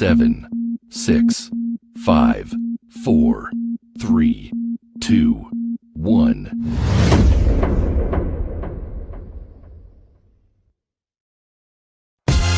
seven, six, five,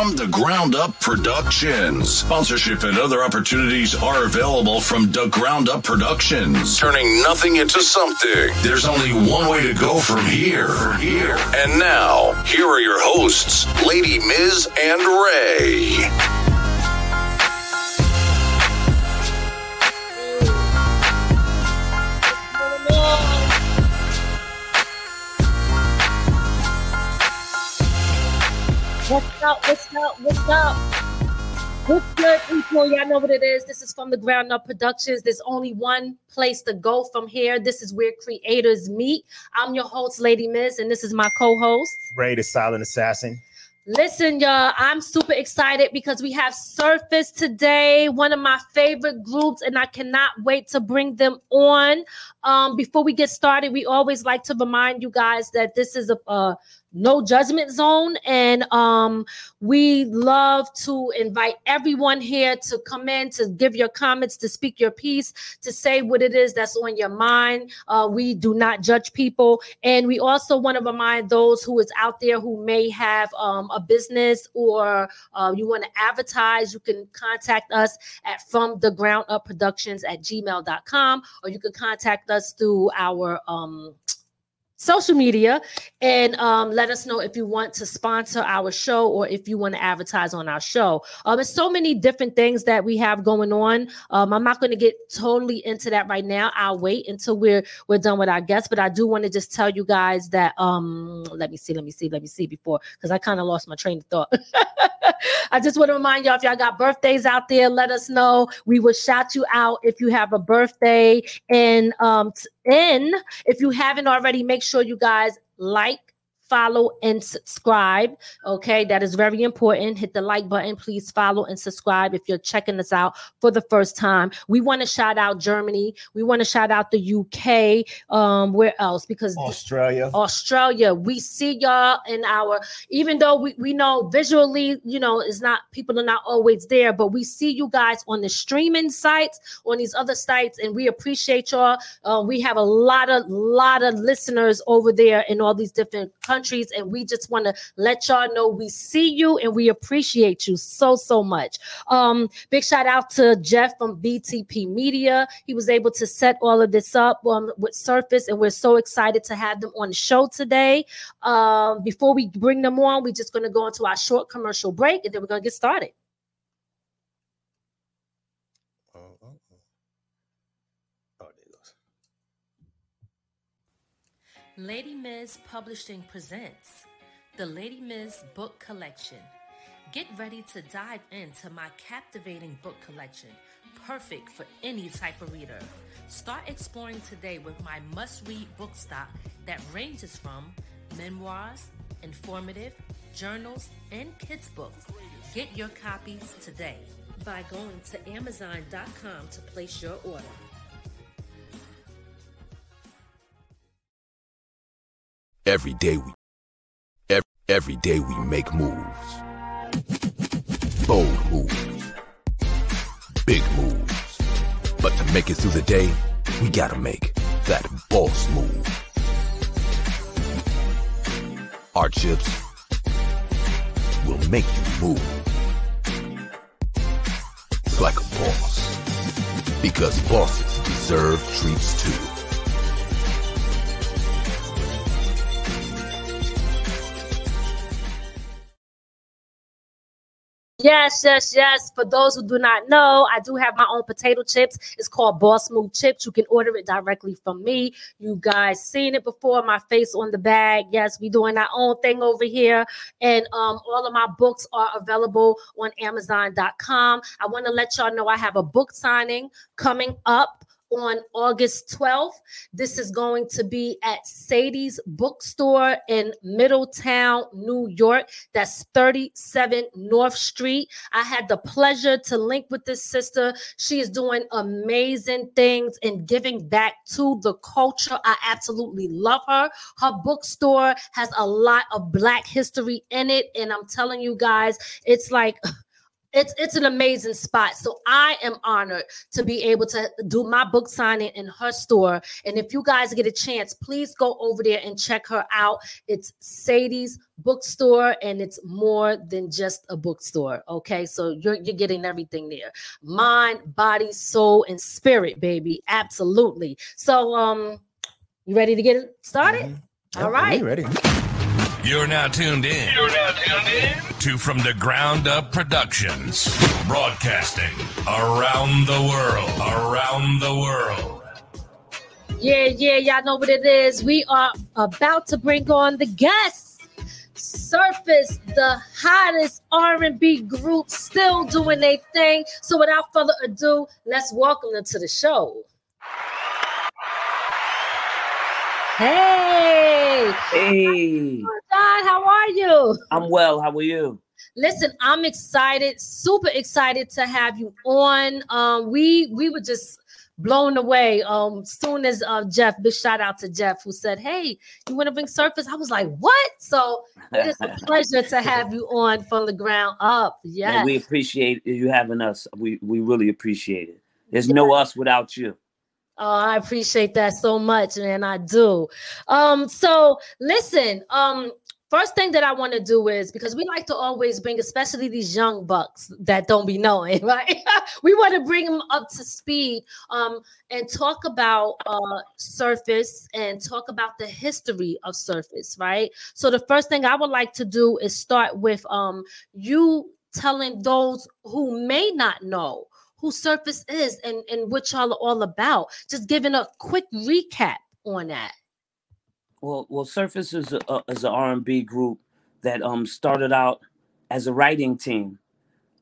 From the Ground Up Productions. Sponsorship and other opportunities are available from the Ground Up Productions. Turning nothing into something. There's only one way to go from here. Here. And now, here are your hosts, Lady Miz and Ray. What's up? What's up? What's up? What's good, people? Y'all know what it is. This is from the Ground Up Productions. There's only one place to go from here. This is where creators meet. I'm your host, Lady Miz, and this is my co-host. Ray the Silent Assassin. Listen, y'all, I'm super excited because we have Surface today, one of my favorite groups, and I cannot wait to bring them on. Um, before we get started, we always like to remind you guys that this is a, a no judgment zone, and um, we love to invite everyone here to come in to give your comments, to speak your piece, to say what it is that's on your mind. Uh, we do not judge people, and we also want to remind those who is out there who may have um, a business or uh, you want to advertise, you can contact us at from the ground up productions at gmail.com or you can contact us through our um, social media and um, let us know if you want to sponsor our show or if you want to advertise on our show. Um, there's so many different things that we have going on. Um, I'm not going to get totally into that right now. I'll wait until we're we're done with our guests, but I do want to just tell you guys that um, let me see, let me see, let me see before because I kind of lost my train of thought. I just want to remind y'all if y'all got birthdays out there, let us know. We will shout you out if you have a birthday. And um, and if you haven't already, make sure you guys like follow and subscribe okay? That is very important. Hit the like button. Please follow and subscribe if you're checking us out for the first time. We want to shout out germany. We want to shout out the uk um where else? Because Australia. Australia. We see y'all in our, even though we, we know visually, you know, it's not people are not always there, but we see you guys on the streaming sites, on these other sites, and we appreciate y'all. Uh, we have a lot of lot of listeners over there in all these different countries, and we just want to let y'all know we see you and we appreciate you so so much. Um, big shout out to Jeff from BTP Media. He was able to set all of this up um, with Surface, and we're so excited to have them on the show today. Um, before we bring them on, we're just going to go into our short commercial break, and then we're going to get started. Oh, oh, oh. Oh, there it goes. Lady Miz Publishing presents the Lady Miz Book Collection. Get ready to dive into my captivating book collection, perfect for any type of reader. Start exploring today with my must read book stock that ranges from memoirs, informative, journals, and kids' books. Get your copies today by going to Amazon.com to place your order. Every day we every, every day we make moves. Bold moves. Big moves. But to make it through the day, we gotta make that boss move. Our chips will make you move. Like a boss. Because bosses deserve treats too. Yes, yes, yes. For those who do not know, I do have my own potato chips. It's called Boss Move Chips. You can order it directly from me. You guys seen it before, my face on the bag. Yes, we doing our own thing over here. And um, all of my books are available on Amazon.com. I want to let y'all know I have a book signing coming up on August 12th. This is going to be at Sadie's Bookstore in Middletown, New York. That's 37 North Street. I had the pleasure to link with this sister. She is doing amazing things and giving back to the culture. I absolutely love her. Her bookstore has a lot of Black history in it. And I'm telling you guys, it's like, it's it's an amazing spot. So I am honored to be able to do my book signing in her store. And if you guys get a chance, please go over there and check her out. It's Sadie's bookstore and it's more than just a bookstore. Okay. So you're you're getting everything there. Mind, body, soul, and spirit, baby. Absolutely. So um you ready to get it started? Mm-hmm. All right. ready. You're now tuned in. You're now tuned in to From the Ground Up Productions, broadcasting around the world, around the world. Yeah, yeah, y'all know what it is. We are about to bring on the guests. Surface, the hottest R&B group, still doing their thing. So without further ado, let's welcome them to the show. Hey, Hey, John, how are you? I'm well. How are you? Listen, I'm excited, super excited to have you on. Um, we we were just blown away. Um, soon as uh Jeff, big shout out to Jeff who said, Hey, you want to bring surface? I was like, What? So it is a pleasure to have you on from the ground up. And we appreciate you having us. We we really appreciate it. There's no us without you. Oh, I appreciate that so much, man. I do. Um, so listen, um, first thing that I want to do is because we like to always bring, especially these young bucks that don't be knowing, right? we want to bring them up to speed um, and talk about uh, Surface and talk about the history of Surface, right? So the first thing I would like to do is start with um, you telling those who may not know who Surface is and, and what y'all are all about. Just giving a quick recap on that. Well, well, Surface is a, is an R&B group that um started out as a writing team,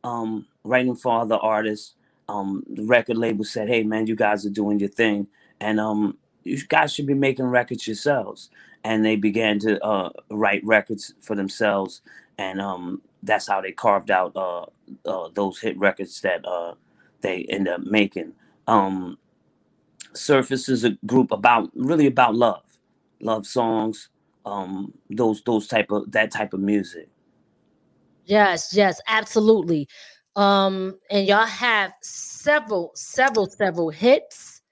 um writing for other artists. Um, the record label said, "Hey, man, you guys are doing your thing, and um, you guys should be making records yourselves." And they began to uh, write records for themselves, and um, that's how they carved out uh, uh, those hit records that uh, they end up making. Um, Surface is a group about really about love, love songs, um, those those type of that type of music. Yes, yes, absolutely. Um, and y'all have several, several, several hits.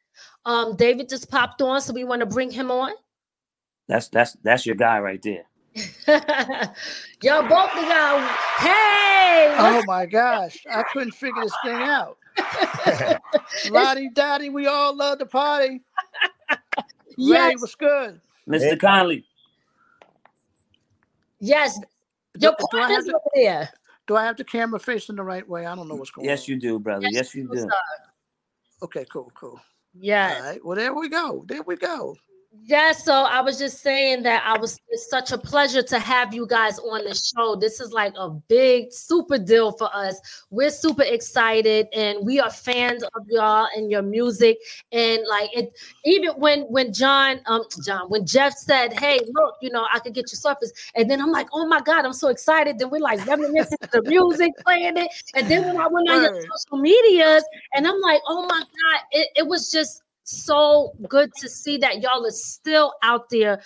Um, David just popped on, so we want to bring him on. That's that's that's your guy right there. Y'all both of y'all. Hey, Oh my gosh, I couldn't figure this thing out. Lottie Dottie, we all love the party. Ray, yes, what's good? Mr. Conley, yes. Your Do, do I have partner's to, over there. do I have the camera facing the right way? I don't know what's going on. yes, you do, brother. Yes, you do. Okay, cool, cool. Yes. All right. Well, there we go. There we go. Yeah, so I was just saying that I was it's such a pleasure to have you guys on the show. This is like a big super deal for us. We're super excited and we are fans of y'all and your music. And like it even when when John um John when Jeff said, Hey, look, you know, I could get you surface, and then I'm like, oh my god, I'm so excited. Then we're like reminiscing the music, playing it. And then when I went on your social medias, and I'm like, oh my god, it, it was just so good to see that y'all are still out there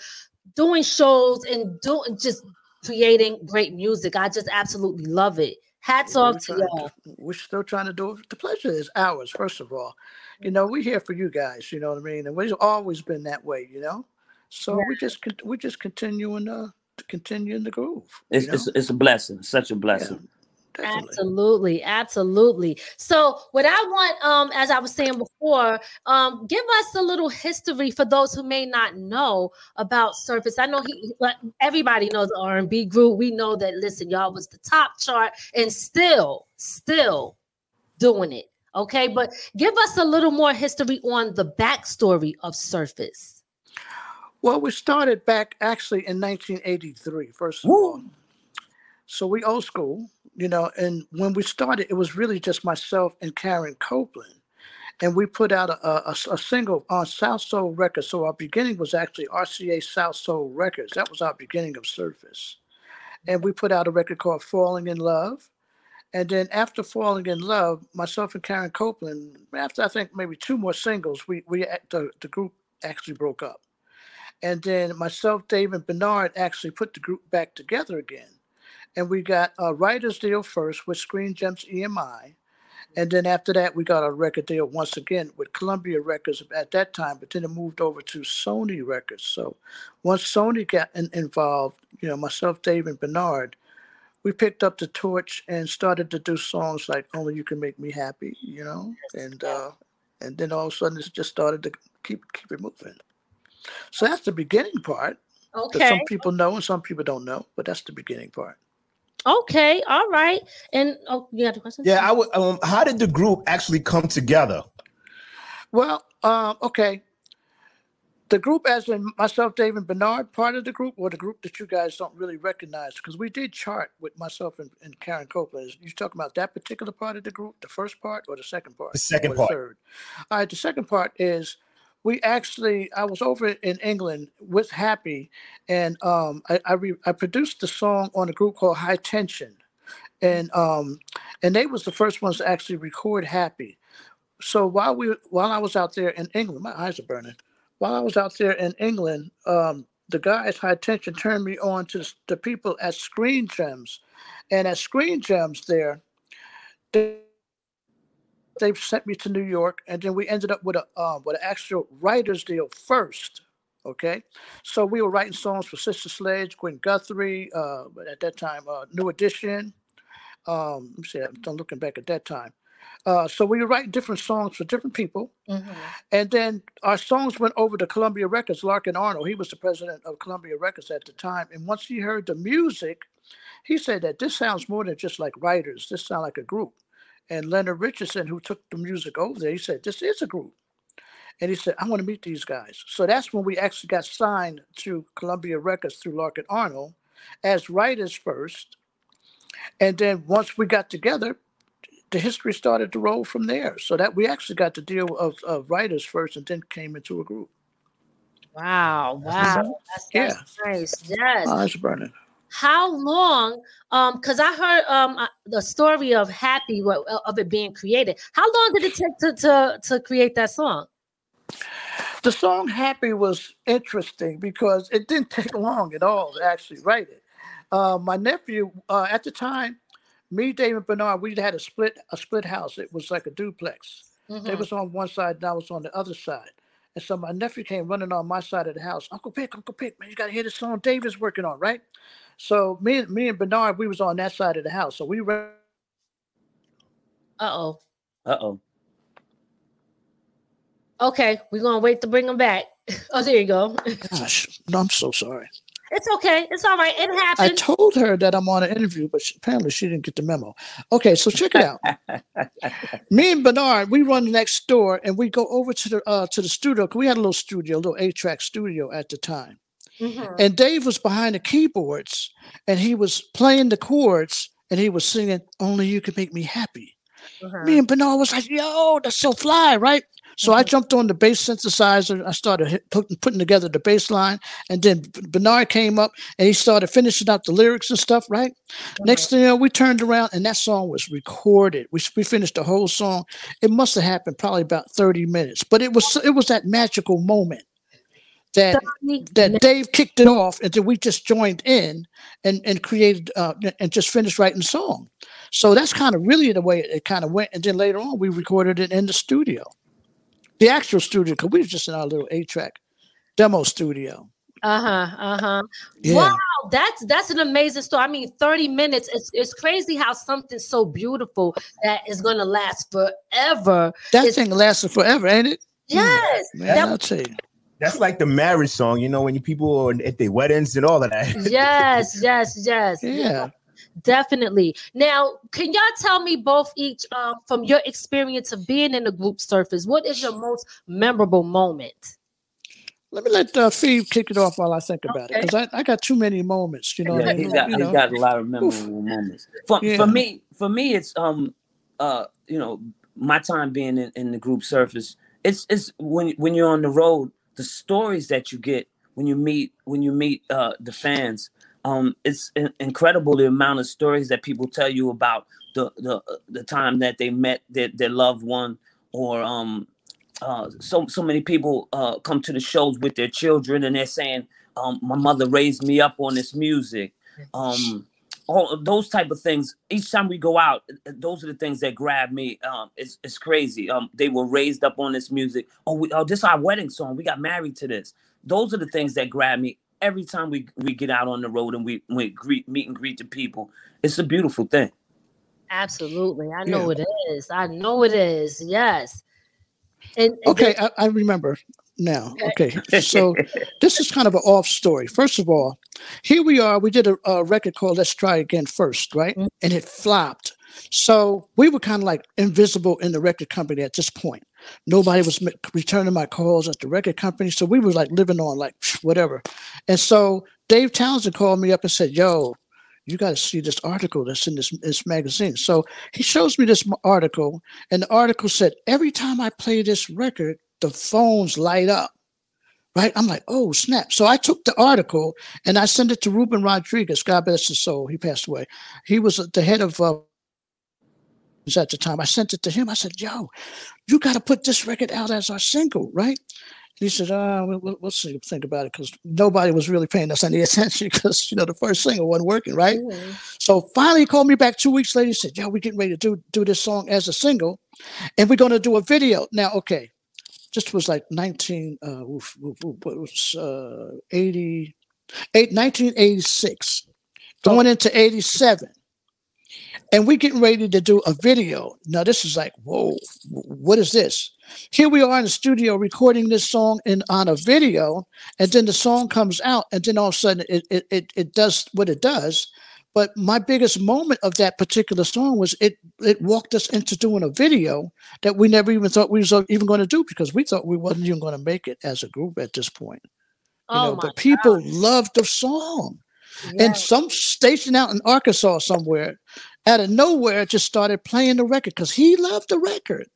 doing shows and doing just creating great music. I just absolutely love it. Hats We're off to y'all. to- we're still trying to do it. The pleasure is ours, first of all. You know, we're here for you guys, you know what I mean? And we've always been that way, you know? So we just con- we just continuing uh to continue in the groove. you It's, know? it's it's a blessing, such a blessing. Definitely. Absolutely, absolutely. So, what I want, um, as I was saying before, um, give us a little history for those who may not know about Surface. I know he, like everybody knows the R and B group. We know that. Listen, y'all was the top chart, and still, still doing it. Okay, but give us a little more history on the backstory of Surface. Well, we started back actually in 1983. First of all, so we old school you know, and when we started, it was really just myself and Karen Copeland. And we put out a, a, a single on Salsoul Records. So our beginning was actually RCA Salsoul Records. That was our beginning of Surface. And we put out a record called Falling in Love. And then after Falling in Love, myself and Karen Copeland, after I think maybe two more singles, we, we the, the group actually broke up. And then myself, Dave, and Bernard actually put the group back together again and we got a writer's deal first with Screen Gems EMI. And then after that, we got a record deal once again with Columbia Records at that time, but then it moved over to Sony Records. So once Sony got in, involved, you know, myself, Dave, and Bernard, we picked up the torch and started to do songs like "Only You Can Make Me Happy," you know, and uh, and then all of a sudden it just started to keep keep it moving. So that's the beginning part. Okay. That some people know and some people don't know, but that's the beginning part. Okay, all right. And oh, you got a question? Yeah, I would. Um, how did the group actually come together? Well, um, okay. The group, as in myself, Dave, and Bernard, part of the group, or the group that you guys don't really recognize, because we did chart with myself and, and Karen Copeland. You talking about that particular part of the group, the first part, or the second part? The second or part. third. All right. The second part is we actually I was over in England with Happy, and um, I I, re, I produced the song on a group called Hi-Tension, and um, and they was the first ones to actually record Happy. So while we while I was out there in England, my eyes are burning. While I was out there in England, um, the guys Hi-Tension turned me on to the people at Screen Gems, and at Screen Gems there. They, they sent me to New York, and then we ended up with a uh, with an actual writers deal first. Okay, so we were writing songs for Sister Sledge, Gwen Guthrie, uh, at that time, uh, New Edition. Um, let me see, I'm looking back at that time. Uh, so we were writing different songs for different people, Mm-hmm. and then our songs went over to Columbia Records. Larkin Arnold, he was the president of Columbia Records at the time, and once he heard the music, he said that this sounds more than just like writers. This sounds like a group. And Leonard Richardson, who took the music over there, he said, This is a group. And he said, I want to meet these guys. So that's when we actually got signed to Columbia Records through Larkin Arnold as writers first. And then once we got together, the history started to roll from there. So that we actually got the deal of, of writers first and then came into a group. Wow, wow. Mm-hmm. That's, that's nice. Yes. Eyes burning. How long? Um, because I heard um uh, the story of Happy uh, of it being created. How long did it take to to, to create that song? The song Happy was interesting because it didn't take long at all to actually write it. Uh, my nephew, uh, at the time, me, David Bernard, we had a split a split house. It was like a duplex. They Mhm. was on one side and I was on the other side. And so my nephew came running on my side of the house. Uncle Pic, Uncle Pic, man, you gotta hear the song David's working on, right? So me and me and Bernard, we was on that side of the house. So we ran Uh oh. Uh oh. Okay, we're gonna wait to bring him back. Oh, there you go. gosh, I'm so sorry. It's okay. It's all right. It happened. I told her that I'm on an interview, but she, apparently she didn't get the memo. Okay, so check it out. Me and Bernard, we run next door, and we go over to the uh, to the studio. 'cause we had a little studio, a little eight track studio at the time. Mhm. And Dave was behind the keyboards, and he was playing the chords, and he was singing "Only You Can Make Me Happy." Me and Bernard was like, "Yo, that's so fly, right?" So I Mhm. jumped on the bass synthesizer. I started hit, putting, putting together the bass line, and then Bernard came up and he started finishing out the lyrics and stuff. Right. Next thing you know, we turned around and that song was recorded. We we finished the whole song. It must have happened probably about thirty minutes, but it was it was that magical moment that that Dave kicked it off, and then we just joined in and and created uh, and just finished writing the song. So that's kind of really the way it kind of went. And then later on, we recorded it in the studio, the actual studio, because we were just in our little eight track demo studio. Uh huh. Uh huh. Yeah. Wow, that's that's an amazing story. I mean, 30 minutes. It's it's crazy how something so beautiful that is gonna last forever. That thing lasted forever, ain't it? Yes. Man, that- I'll tell you. That's like the marriage song, you know, when you people are at their weddings and all of that. yes, yes, yes. Yeah. Definitely. Now, can y'all tell me both each um, from your experience of being in the group Surface, what is your most memorable moment? Let me let uh, Phoebe kick it off while I think about it because I, I got too many moments. You know Yeah, I mean? he's got you he's know. got a lot of memorable moments. For Yeah. for me, for me, it's um uh you know my time being in, in the group surface. It's it's when when you're on the road, the stories that you get when you meet when you meet uh the fans. Um, it's in- incredible the amount of stories that people tell you about the the the time that they met their, their loved one or um uh, so so many people uh, come to the shows with their children and they're saying um, my mother raised me up on this music um, all of those type of things each time we go out those are the things that grab me um, it's, it's crazy um, they were raised up on this music oh, we, oh this is our wedding song we got married to this those are the things that grab me every time we, we get out on the road and we, we greet meet and greet the people it's a beautiful thing Absolutely. I know Yeah. it is. I know it is. Yes. And, and Okay, I, I remember now. Okay, so this is kind of an off story. First of all, here we are. We did a, a record called "Let's Try Again" first, right? Mhm. And it flopped. So we were kind of like invisible in the record company at this point. Nobody was ma- returning my calls at the record company, so we were like living on like whatever. And so Dave Townsend called me up and said, "Yo, you got to see this article that's in this this magazine." So he shows me this article, and the article said every time I play this record, the phones light up. Right? I'm like, oh snap. So I took the article and I sent it to Ruben Rodriguez. God bless his soul. He passed away. He was the head of uh, at the time. I sent it to him. I said, yo, you got to put this record out as our single, right? And he said, uh, we'll, we'll, see, think about it because nobody was really paying us any attention because, you know, the first single wasn't working, right? So finally, he called me back two weeks later. He said, "Yo, we're getting ready to do do this song as a single, and we're going to do a video." Now, okay, this was like nineteen, uh, oof, oof, oof, was uh, 80, eight, 1986, going into eighty seven, and we getting ready to do a video. Now, this is like, whoa, what is this? Here we are in the studio recording this song in on a video, and then the song comes out, and then all of a sudden it it it, it does what it does. But my biggest moment of that particular song was it it walked us into doing a video that we never even thought we was even going to do because we thought we wasn't even going to make it as a group at this point. You oh know, but people loved the song. And some station out in Arkansas somewhere, out of nowhere, just started playing the record because he loved the record.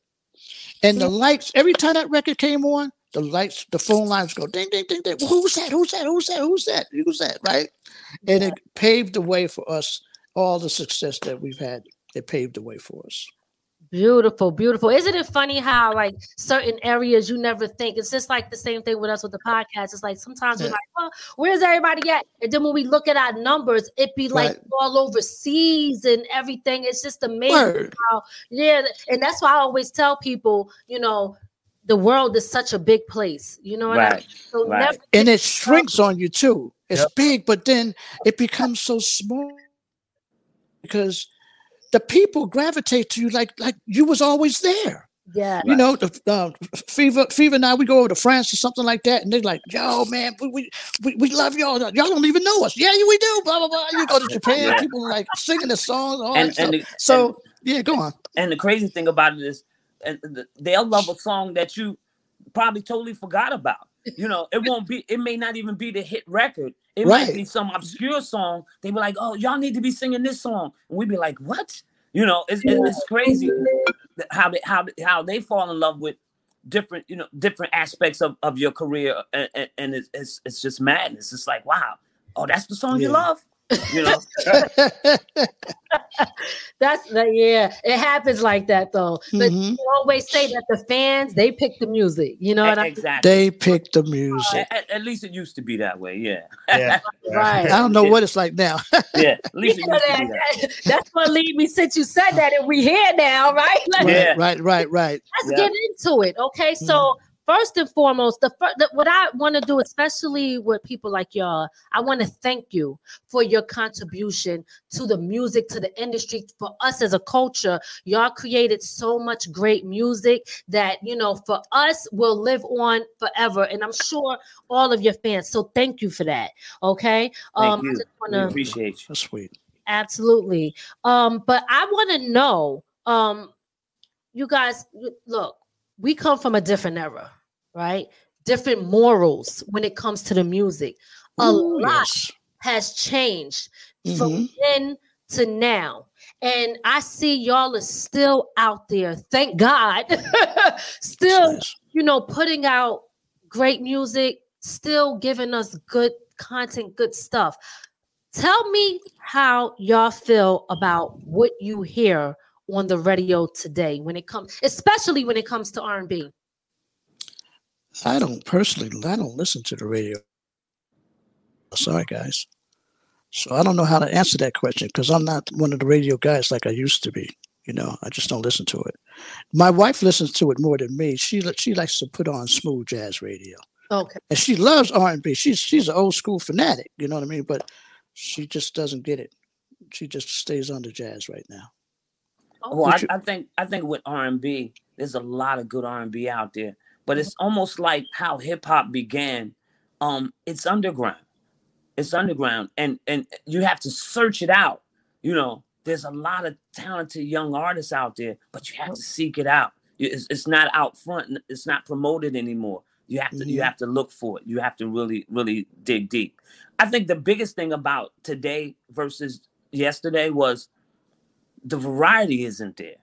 And the lights, every time that record came on, the lights, the phone lines go ding, ding, ding, ding. Well, who's that? Who's that? Who's that? Who's that? Who's that? Right? And it paved the way for us, all the success that we've had. It paved the way for us. Beautiful, beautiful. Isn't it funny how like certain areas you never think? It's just like the same thing with us with the podcast. It's like sometimes we're like, well, where's everybody at? And then when we look at our numbers, it be like Right. all overseas and everything. It's just amazing how, yeah. And that's why I always tell people, you know, the world is such a big place. You know what I mean? right So right. never And it shrinks on you too. It's Yep. big, but then it becomes so small because the people gravitate to you like like you was always there. yeah. You know, the uh, fever, fever. Now we go over to France or something like that, and they're like, "Yo, man, we we, we, we love y'all. Y'all don't even know us. Yeah, we do. Blah blah blah. You go to Japan, Yeah. people are like singing the songs. All and and the, so and, yeah, go on. and the crazy thing about it is and the- they'll love a song that you probably totally forgot about. You know it won't be it may not even be the hit record. It might be some obscure song. They be like oh y'all need to be singing this song. And we'd be like what? You know it's, it's, crazy how they how, how they fall in love with different you know different aspects of, of your career and, and, and it's, it's it's just madness. It's like wow. Oh that's the song you love you know That's the yeah, it happens like that though. But Mhm. you always say that the fans they pick the music. You know what I mean? exactly They pick the music. at, at- at least it used to be that way yeah Yeah. Right. I don't know what it's like now. yeah at least it You know used to be that- that that's what lead me since you said that, and we here now, right? Let's, Yeah. Right, right, right, right. let's Yeah. get into it. Okay, so first and foremost, the, fir- the what I want to do, especially with people like y'all, I want to thank you for your contribution to the music, to the industry, for us as a culture. Y'all created so much great music that you know, for us, will live on forever, and I'm sure all of your fans. So thank you for that. Okay, Thank um, I you. just wanna- appreciate you. That's sweet. Absolutely. Um, but I want to know, um, you guys, look, we come from a different era, right? Different morals when it comes to the music. A Ooh, lot yes. has changed from Mhm. then to now. And I see y'all are still out there, thank God, still, you know, putting out great music, still giving us good content, good stuff. Tell me how y'all feel about what you hear on the radio today when it comes, especially when it comes to R&B. I don't personally, I don't listen to the radio. Sorry, guys. So I don't know how to answer that question because I'm not one of the radio guys like I used to be. You know, I just don't listen to it. My wife listens to it more than me. She she likes to put on smooth jazz radio, Okay. and she loves R and B. She's she's an old school fanatic. You know what I mean? But she just doesn't get it. She just stays on the jazz right now. Well, I, you- I think I think with R and B, there's a lot of good R and B out there, but it's almost like how hip hop began. Um, it's underground. It's underground, and and you have to search it out. You know, there's a lot of talented young artists out there, but you have to seek it out. It's, it's not out front. It's not promoted anymore. You have to you Mhm. have to look for it. You have to really really dig deep. I think the biggest thing about today versus yesterday was the variety isn't there.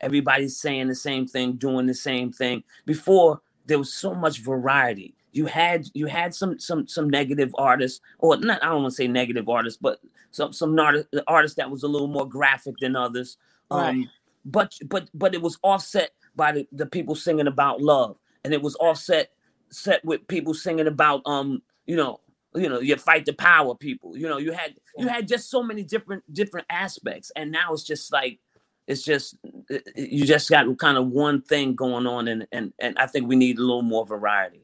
Everybody's saying the same thing, doing the same thing. Before there was so much variety. You had you had some some some negative artists, or not. I don't want to say negative artists, but some some artists artists that was a little more graphic than others. Right. Um, but but but it was offset by the, the people singing about love, and it was offset set with people singing about um you know you know you fight the power people. You know you had you had just so many different different aspects, and now it's just like it's just you just got kind of one thing going on and and and I think we need a little more variety.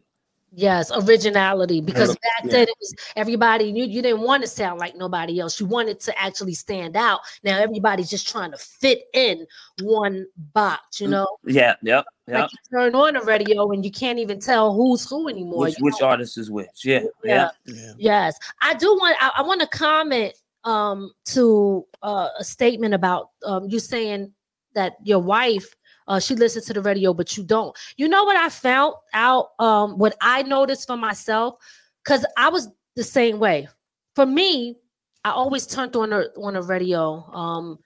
Yes, originality. Because Yeah. back then it was everybody you you didn't want to sound like nobody else. You wanted to actually stand out. Now everybody's just trying to fit in one box, you mm, know. Yeah, yep, yep. Like you turn on the radio and you can't even tell who's who anymore. which which artist is which? Yeah, Yeah. yeah. Yeah. Yes, I do want. I, I want to comment um, to uh, a statement about um, you saying that your wife uh, she listens to the radio, but you don't. You know what I found out? Um, what I noticed for myself, because I was the same way. For me, I always turned on a on a radio. Um,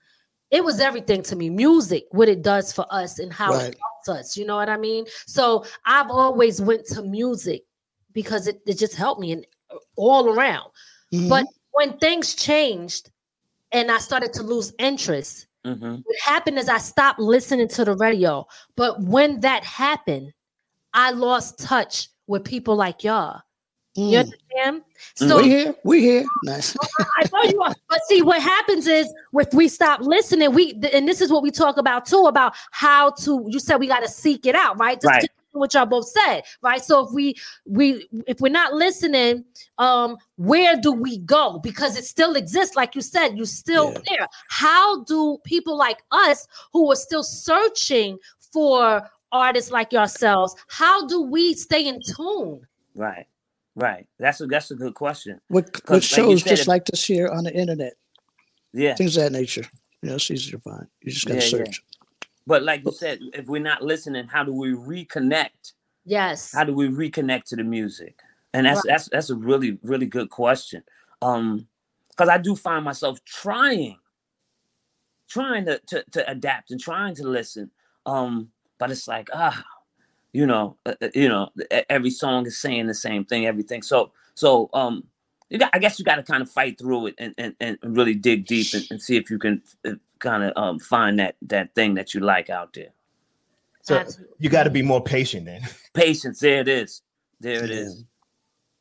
it was everything to me. Music, what it does for us, and how Right. it helps us. You know what I mean? So I've always went to music because it, it just helped me and all around. Mhm. But when things changed and I started to lose interest, hmm what happened is I stopped listening to the radio. But when that happened, I lost touch with people like y'all. You Mm. understand? Mm. So we here, we here. Nice. I know you are. But see, what happens is if we stop listening, we and this is what we talk about too about how to. You said we got to seek it out, right? Just Right. what y'all both said, right? So if we we if we're not listening, um, where do we go? Because it still exists, like you said, you still Yeah. there. How do people like us who are still searching for artists like yourselves? How do we stay in tune? Right, right. That's a that's a good question. What, what you shows said, just if- like this here on the internet, Yeah, things of that nature. You know, it's easy to find. You just got to Yeah, yeah. search. but like you said, if we're not listening, how do we reconnect? Yes. How do we reconnect to the music? And that's Right. that's that's a really really good question. Um, because I do find myself trying, trying to, to to adapt and trying to listen. Um, but it's like ah, you know, uh, uh, you know, e- every song is saying the same thing, everything. So so um, you got I guess you got to kind of fight through it and and, and really dig deep and, and see if you can uh, kind of um find that that thing that you like out there. So Absolutely. you got to be more patient then. Patience, there it is, there it Yeah. is.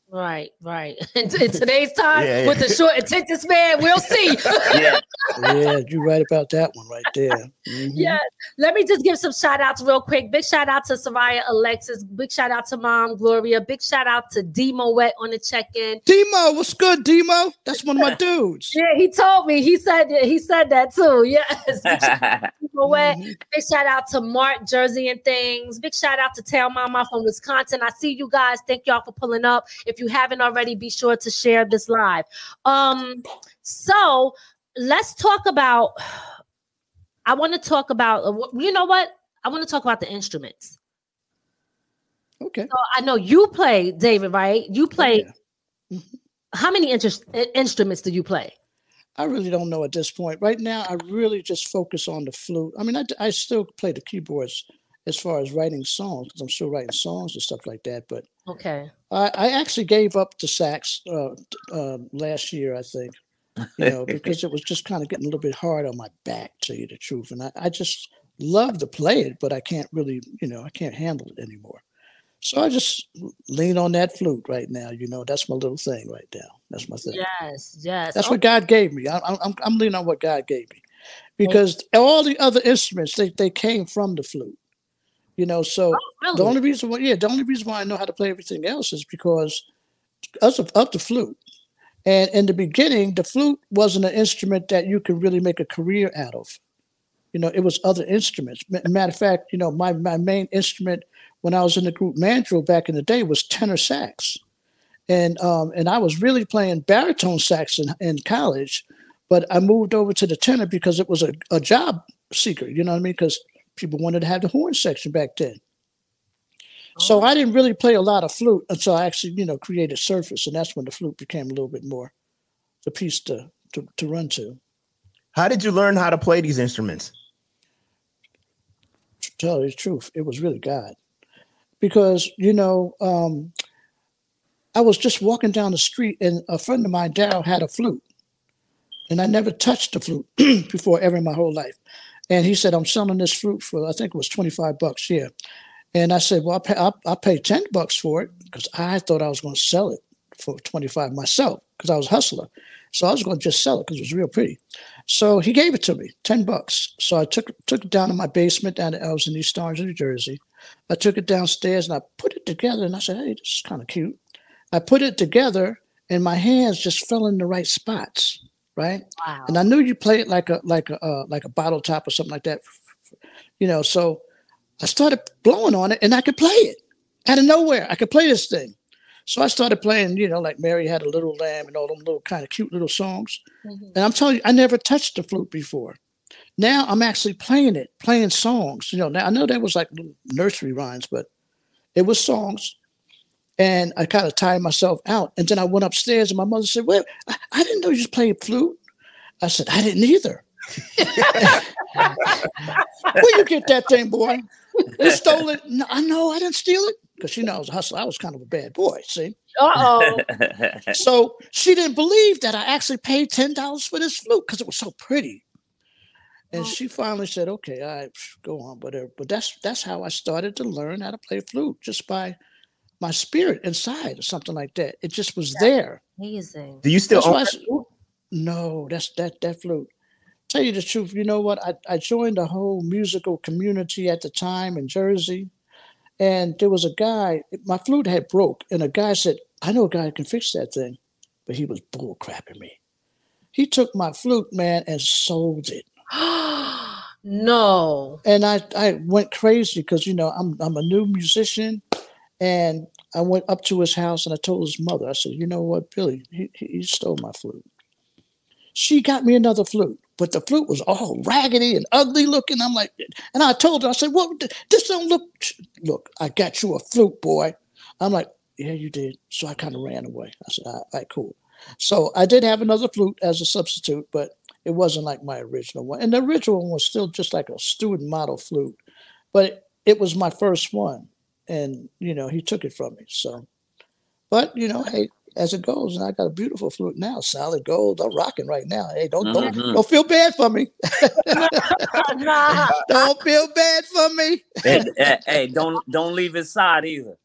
Right, right. In, in today's time, Yeah, yeah. with the short attention span, we'll see. Yeah. yeah, you're right about that one right there. Mhm. yeah. Let me just give some shout outs real quick. Big shout out to Soraya Alexis. Big shout out to Mom Gloria. Big shout out to Demo Wet on the check in. Demo, what's good, Demo? That's one of my dudes. Yeah, he told me. He said he said that too. Yes. Big shout out to Demo Wet. Mhm. Big shout out to Mark Jersey and things. Big shout out to Tail Mama from Wisconsin. I see you guys. Thank y'all for pulling up. If you haven't already, be sure to share this live. Um, so let's talk about. I want to talk about. uh, You know what? I want to talk about the instruments. Okay. So I know you play, David. Right? You play. Yeah. How many interest, instruments do you play? I really don't know at this point. Right now, I really just focus on the flute. I mean, I, I still play the keyboards as far as writing songs because I'm still writing songs and stuff like that. But Okay. I, I actually gave up the sax uh, uh, last year, I think, you know, because it was just kind of getting a little bit hard on my back, to tell you the truth. And I, I just love to play it, but I can't really, you know, I can't handle it anymore. So I just lean on that flute right now. You know, that's my little thing right now. That's my thing. Yes. Yes. That's what God gave me. I, I'm, I'm leaning on what God gave me because all the other instruments they, they came from the flute. You know, so really? the only reason why, yeah, the only reason why I know how to play everything else is because us of, of the flute. And in the beginning, the flute wasn't an instrument that you could really make a career out of. You know, it was other instruments. Matter of fact, you know, my, my main instrument when I was in the group Mandrill back in the day was tenor sax. And um, and I was really playing baritone sax in, in college, but I moved over to the tenor because it was a, a job seeker, you know what I mean? Because people wanted to have the horn section back then. So I didn't really play a lot of flute until I actually, you know, created Surface, and that's when the flute became a little bit more the piece to to, to run to. How did you learn how to play these instruments? To tell you the truth, it was really God, because you know, um, I was just walking down the street, and a friend of mine, Daryl, had a flute, and I never touched the flute before ever in my whole life. And he said, "I'm selling this fruit for I think it was 25 bucks here." And I said, "Well, I'll pay, I'll pay 10 bucks for it because I thought I was going to sell it for 25 myself because I was a hustler. So I was going to just sell it because it was real pretty. So he gave it to me, 10 bucks. So I took took it down to my basement down I was in East Orange, New Jersey. I took it downstairs and I put it together and I said, hey, this is kind of cute. I put it together and my hands just fell in the right spots, right? Wow. And I knew you play it like a like a uh, like a bottle top or something like that, you know. So I started blowing on it and I could play it out of nowhere. I could play this thing. So I started playing, you know, like Mary had a little lamb and all them little kind of cute little songs. Mhm. And I'm telling you, I never touched the flute before. Now I'm actually playing it, playing songs. You know, now I know that was like nursery rhymes, but it was songs. And I kind of tired myself out. And then I went upstairs and my mother said, Well, I, I didn't know you just played flute. I said, I didn't either. Where you get that thing, boy? You stole it. No, I know I didn't steal it. Because she knows I was a hustler. I was kind of a bad boy, see? Uh oh. So she didn't believe that I actually paid ten dollars for this flute because it was so pretty. And Oh. she finally said, "Okay, all right, pff, go on." But uh, but that's that's how I started to learn how to play flute, just by my spirit inside or something like that. It just was there. Amazing. Do you still That's why I own no, that's that that flute. Tell you the truth, you know what? I, I joined a whole musical community at the time in Jersey, and there was a guy. My flute had broke, and a guy said, "I know a guy who can fix that thing," but he was bull crapping me. He took my flute, man, and sold it, no. and I I went crazy because you know I'm I'm a new musician, and I went up to his house and I told his mother, I said, "You know what, Billy? He he stole my flute." she got me another flute, but the flute was all raggedy and ugly looking. I'm like, and I told her, I said, "Well, this don't look. Look, I got you a flute, boy." I'm like, "Yeah, you did." So I kind of ran away. I said, "All right, cool." So I did have another flute as a substitute, but it wasn't like my original one. And the original one was still just like a student model flute, but it was my first one, and you know he took it from me. So, but you know, hey, as it goes, and I got a beautiful flute now, solid gold. I'm rocking right now. Hey, don't don't Mhm. don't feel bad for me. don't feel bad for me. hey, hey, hey, don't don't leave his side either.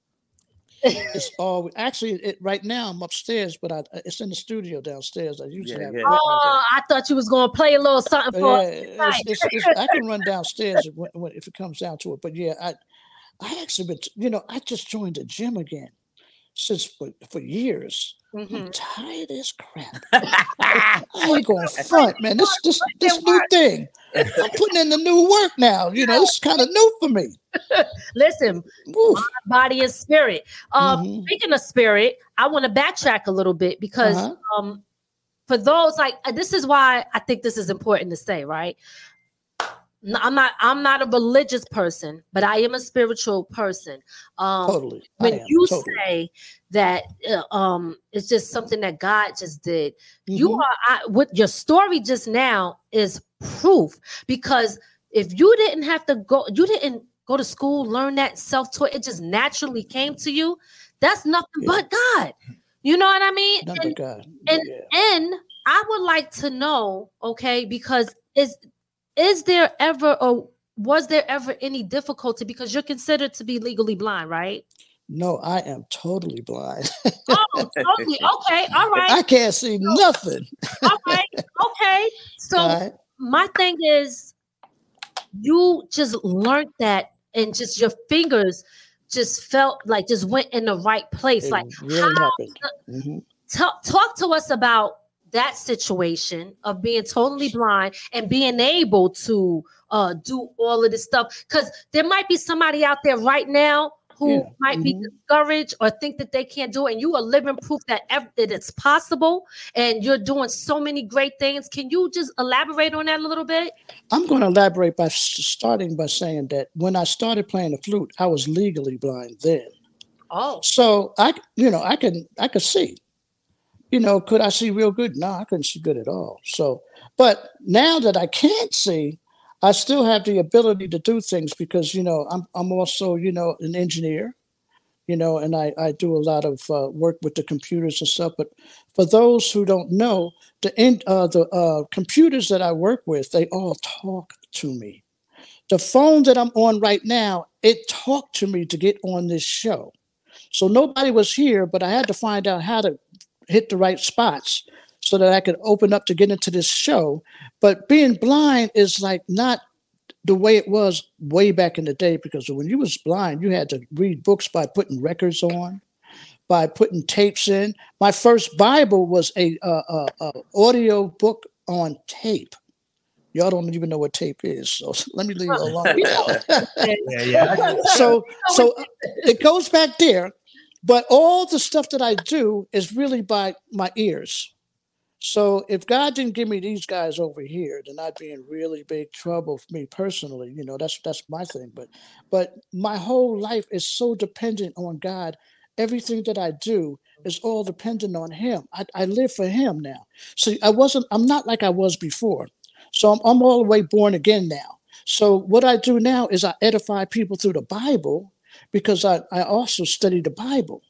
it's all actually it, right now. I'm upstairs, but I, it's in the studio downstairs. I usually Yeah, have. yeah. Oh, I thought you was gonna play a little something there. for. Yeah, it's, it's, it's, I can run downstairs when, when, if it comes down to it. But yeah, I I actually been you know I just joined a gym again since for, for years. I'm Mhm. tired as crap. I ain't going front, man. This this this new thing. I'm putting in the new work now. You know, it's kind of new for me. Listen, body and spirit. Um, Mhm. Speaking of spirit, I want to backtrack a little bit because Uh-huh. um, for those like uh, this is why I think this is important to say, right? I'm not I'm not a religious person, but I am a spiritual person. Um, Totally. When am, you totally. say that uh, um it's just something that God just did, you Mhm. are I, what your story just now is proof because if you didn't have to go, you didn't go to school, learn that self-taught, it just naturally came to you. That's nothing Yeah. but God. You know what I mean? None And- but God. and yeah. and I would like to know, okay, because is is there ever or was there ever any difficulty because you're considered to be legally blind, right? No, I am totally blind. Oh, totally. Okay, all right, I can't see nothing. all right, okay. So right? my thing is, you just learned that, and just your fingers just felt like just went in the right place. It like, really how. Mhm. talk talk to us about that situation of being totally blind and being able to uh do all of this stuff because there might be somebody out there right now who Yeah, might be mhm. discouraged or think that they can't do it and you are living proof that ev- that it's possible and you're doing so many great things can you just elaborate on that a little bit I'm going to elaborate by starting by saying that when I started playing the flute, I was legally blind then. oh So I, you know, I can, I could see. You know, could I see real good? No, I couldn't see good at all. So, but now that I can't see, I still have the ability to do things because you know I'm I'm also you know an engineer, you know, and I I do a lot of uh, work with the computers and stuff. But for those who don't know, the in, uh, the uh, computers that I work with, they all talk to me. The phone that I'm on right now, it talked to me to get on this show. So nobody was here, but I had to find out how to hit the right spots so that I could open up to get into this show. But being blind is like not the way it was way back in the day because when you was blind, you had to read books by putting records on, by putting tapes in. My first Bible was a, uh, uh, uh, audio book on tape. Y'all don't even know what tape is, so let me leave it alone. Yeah, yeah. so so it goes back there but all the stuff that i do is really by my ears. So if god didn't give me these guys over here then i'd be in really big trouble for me personally. You know that's that's my thing. But but my whole life is so dependent on god. Everything that i do is all dependent on him. I, I live for him now. See i wasn't i'm not like i was before. So i'm, I'm all the way born again now. So what I do now is I edify people through the Bible because I, I also study the Bible.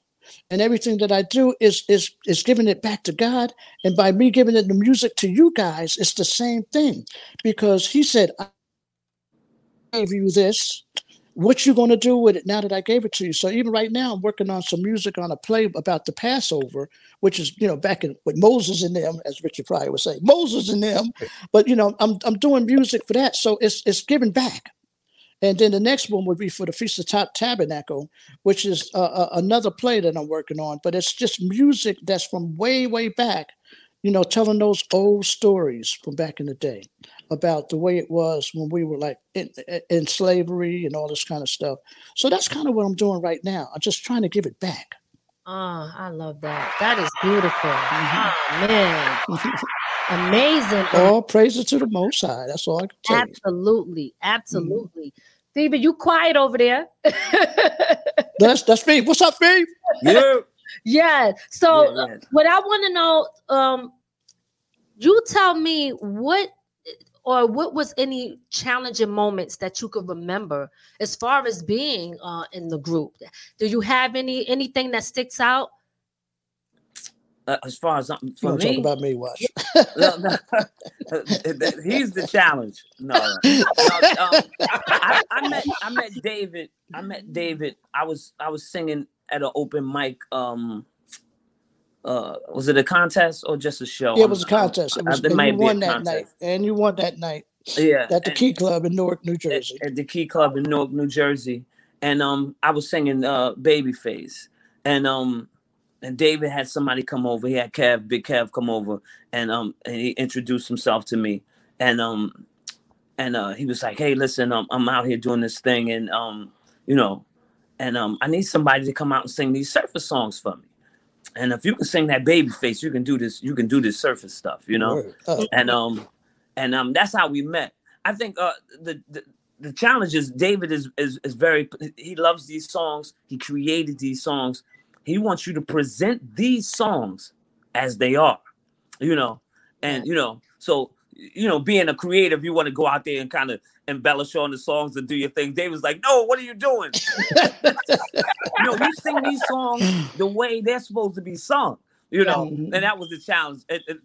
And everything that I do is is is giving it back to God. And by me giving it the music to you guys, it's the same thing. Because he said, I gave you this. What you gonna do with it now that I gave it to you? So even right now, I'm working on some music on a play about the Passover, which is you know back in with Moses and them, as Richard Pryor would say, Moses and them. But you know, I'm I'm doing music for that, so it's it's giving back. And then the next one would be for the Feast of Ta- Tabernacle, which is uh, uh, another play that I'm working on. But it's just music that's from way way back, you know, telling those old stories from back in the day about the way it was when we were like in, in slavery and all this kind of stuff. So that's kind of what I'm doing right now. I'm just trying to give it back. Oh i love that that is beautiful Mhm. oh man amazing all praises to the Most High. That's all I can tell you. Absolutely, absolutely. Steven, you quiet over there. That's that's me. What's up, Steve? Yeah. yeah. So Yeah, yeah. what I want to know, um, you tell me what or what was any challenging moments that you could remember as far as being uh, in the group? Do you have any anything that sticks out? Uh, as far as something You for want to me, talk about me? Watch. no, no. he's the challenge. No, no. No, um, I, I met I met David. I met David. I was I was singing at an open mic. Um, uh, was it a contest or just a show? Yeah, it was a contest. It was, and you won that contest. night, and you won that night Yeah, at the and- Key Club in Newark, New at, Jersey. at the Key Club in Newark, New Jersey, and um, I was singing uh, "Babyface," and um, and David had somebody come over. He had Kev, Big Kev, come over, and um, and he introduced himself to me, and um, and uh, he was like, "Hey, listen, um, I'm out here doing this thing, and um, you know, and um, I need somebody to come out and sing these surface songs for me." And if you can sing that baby face, you can do this. You can do this surface stuff, you know. Uh, and um and um that's how we met. I think uh the the, the challenge is david is, is is very he loves these songs. He created these songs. He wants you to present these songs as they are you know? And you know so you know being a creative you want to go out there and kind of embellish on the songs and do your thing. David's like no what are you doing? No you sing these songs the way they're supposed to be sung you know? Mhm. and that was the challenge. It, it,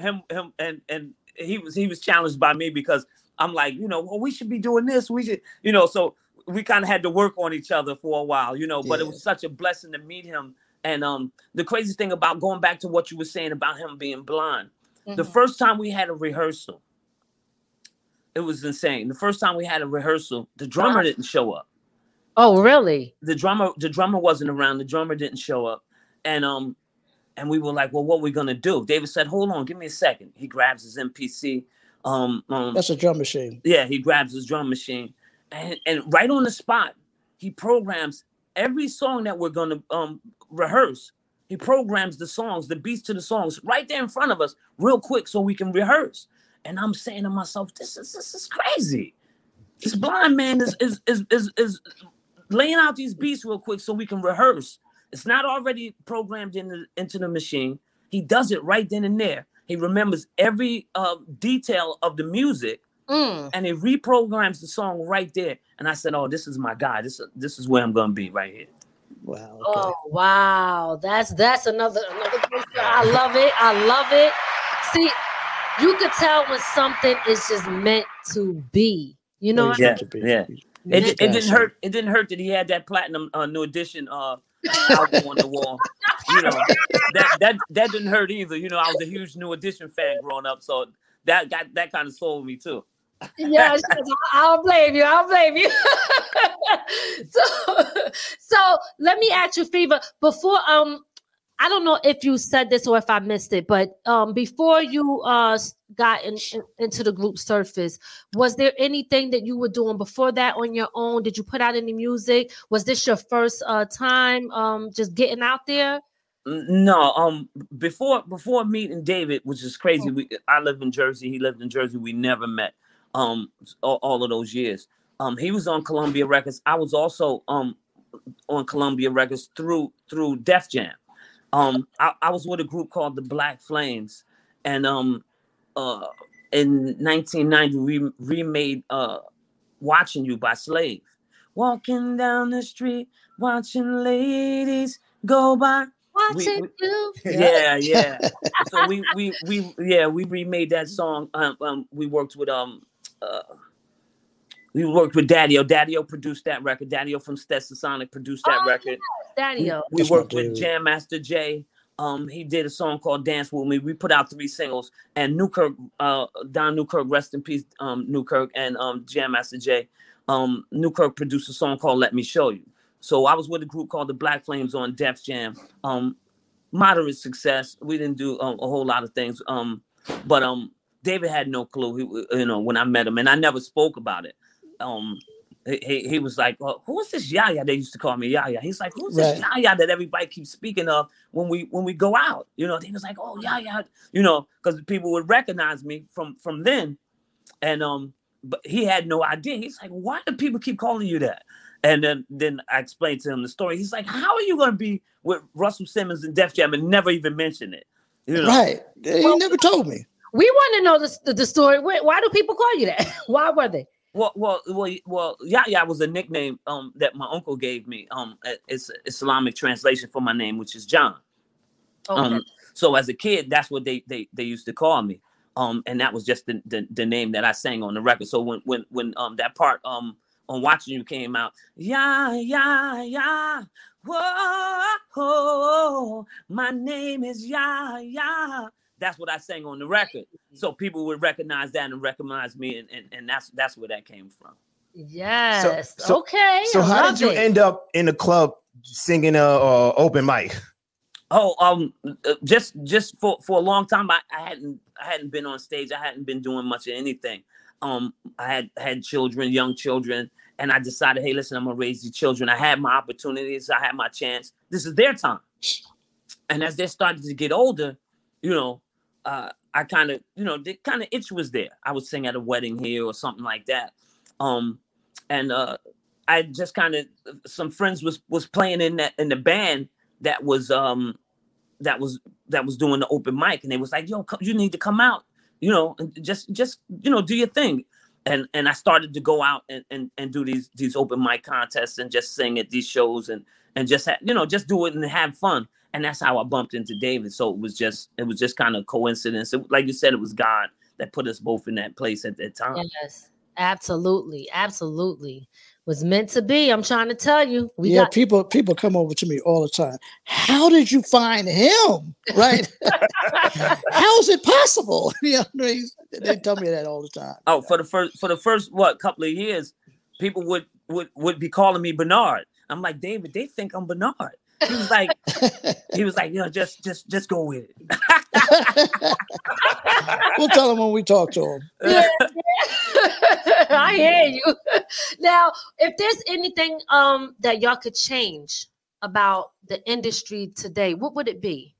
him him and and he was he was challenged by me because i'm like you know well we should be doing this. We should you know? So we kind of had to work on each other for a while you know? But it was such a blessing to meet him. And um the crazy thing about going back to what you were saying about him being blind the Mhm. first time we had a rehearsal it was insane. The first time we had a rehearsal the drummer didn't show up. Oh, really? the drummer the drummer wasn't around. The drummer didn't show up. And um and we were like well what are we gonna do? David said hold on give me a second. He grabs his mpc um, um That's a drum machine. yeah he grabs his drum machine. And and right on the spot he programs every song that we're gonna um rehearse he programs the songs the beats to the songs right there in front of us real quick so we can rehearse and i'm saying to myself this is this is crazy this blind man is is is is, is laying out these beats real quick so we can rehearse. It's not already programmed in the, into the machine. He does it right then and there. He remembers every uh, detail of the music Mm. and he reprograms the song right there. And I said, "Oh, this is my guy. This this is where I'm gonna be right here." Wow. Okay. Oh wow, that's that's another another. great. I love it. I love it. See, you could tell when something is just meant to be. You know, what I Yeah, meant to yeah. It, it didn't hurt. It didn't hurt that he had that platinum uh, new edition uh, album on the wall. You know that that that didn't hurt either. You know, I was a huge new edition fan growing up, so that got that kind of sold me too. Yes, I'll blame you. I'll blame you. so, so let me ask you, Fever. Before, um, I don't know if you said this or if I missed it, but um, before you uh got in, in- into the group Surface, was there anything that you were doing before that on your own? Did you put out any music? Was this your first uh time um just getting out there? No, um, before before meeting David, which is crazy. We I live in Jersey. He lived in Jersey. We never met. Um, all, all of those years. Um, he was on Columbia Records. I was also um on Columbia Records through through Def Jam. Um, I, I was with a group called the Black Flames, and um, uh, in 1990 we remade uh, "Watching You" by Slave. Walking down the street, watching ladies go by. Watching we- you. Yeah, yeah. so we we we yeah we remade that song. Um, um we worked with um uh we worked with Daddy O. Daddy O produced that record. Daddy O from Stetsasonic produced that Oh, record. Daddy, We, we worked with. Jam Master Jay. Um, he did a song called "Dance with Me." We put out three singles, and Newkirk, uh, Don Newkirk, rest in peace, um, Newkirk, and um, Jam Master Jay. Um, Newkirk produced a song called "Let Me Show You." So I was with a group called the Black Flames on Def Jam. Um, moderate success. We didn't do um, a whole lot of things. Um, but um, David had no clue. He, you know, when I met him, and I never spoke about it. Um, he, he, was like, well, "Who is this Yaya?" They used to call me Yaya. He's like, "Who's this Right. Yaya that everybody keeps speaking of when we when we go out?" You know, he was like, "Oh Yaya," you know, because people would recognize me from from then, and um, but he had no idea. He's like, "Why do people keep calling you that?" And then then I explained to him the story. He's like, "How are you going to be with Russell Simmons and Def Jam and never even mention it?" You know, Right. He never told me. We want to know the, the, the story. Why, do people call you that? Why were they? Well, well, well, well. Yahya was a nickname um that my uncle gave me. Um, it's Islamic translation for my name, which is John. Okay. Um, so as a kid, that's what they they they used to call me. Um, and that was just the, the the name that I sang on the record. So when when when um that part um on watching you came out, yeah yeah yeah, Whoa, my name is Ya Ya. That's what I sang on the record. So people would recognize that and recognize me, and, and, and that's that's where that came from. Yes. so- okay. So I how love did you it. end up in the club singing a, uh open mic? Oh, um, uh, just just for for a long time, I, I hadn't I hadn't been on stage. I hadn't been doing much of anything. Um, I had had children, young children, and I decided, hey, listen, I'm gonna raise these children. I had my opportunities. I had my chance. This is their time. And as they started to get older, you know, uh, I kind of, you know, the kind of itch was there. I would sing at a wedding here or something like that. Um, and uh, I just kind of some friends was was playing in that in the band that was um that was that was doing the open mic and they was like yo co- you need to come out you know and just just you know do your thing and and i started to go out and and, and do these these open mic contests and just sing at these shows and and just ha- you know just do it and have fun and that's how i bumped into david so it was just it was just kind of coincidence it, like you said it was god that put us both in that place at that time Yes, absolutely, absolutely. Was meant to be. I'm trying to tell you. We yeah, got people people come over to me all the time. How did you find him? Right? How is it possible? You know, what I mean? they tell me that all the time. Oh, for the first for the first what couple of years, people would would would be calling me Bernard. I'm like David. They think I'm Bernard. He was like, he was like, you know, just just just go with it. we'll tell them when we talk to them. yeah, yeah. I hear you. Now, if there's anything um that y'all could change about the industry today, what would it be?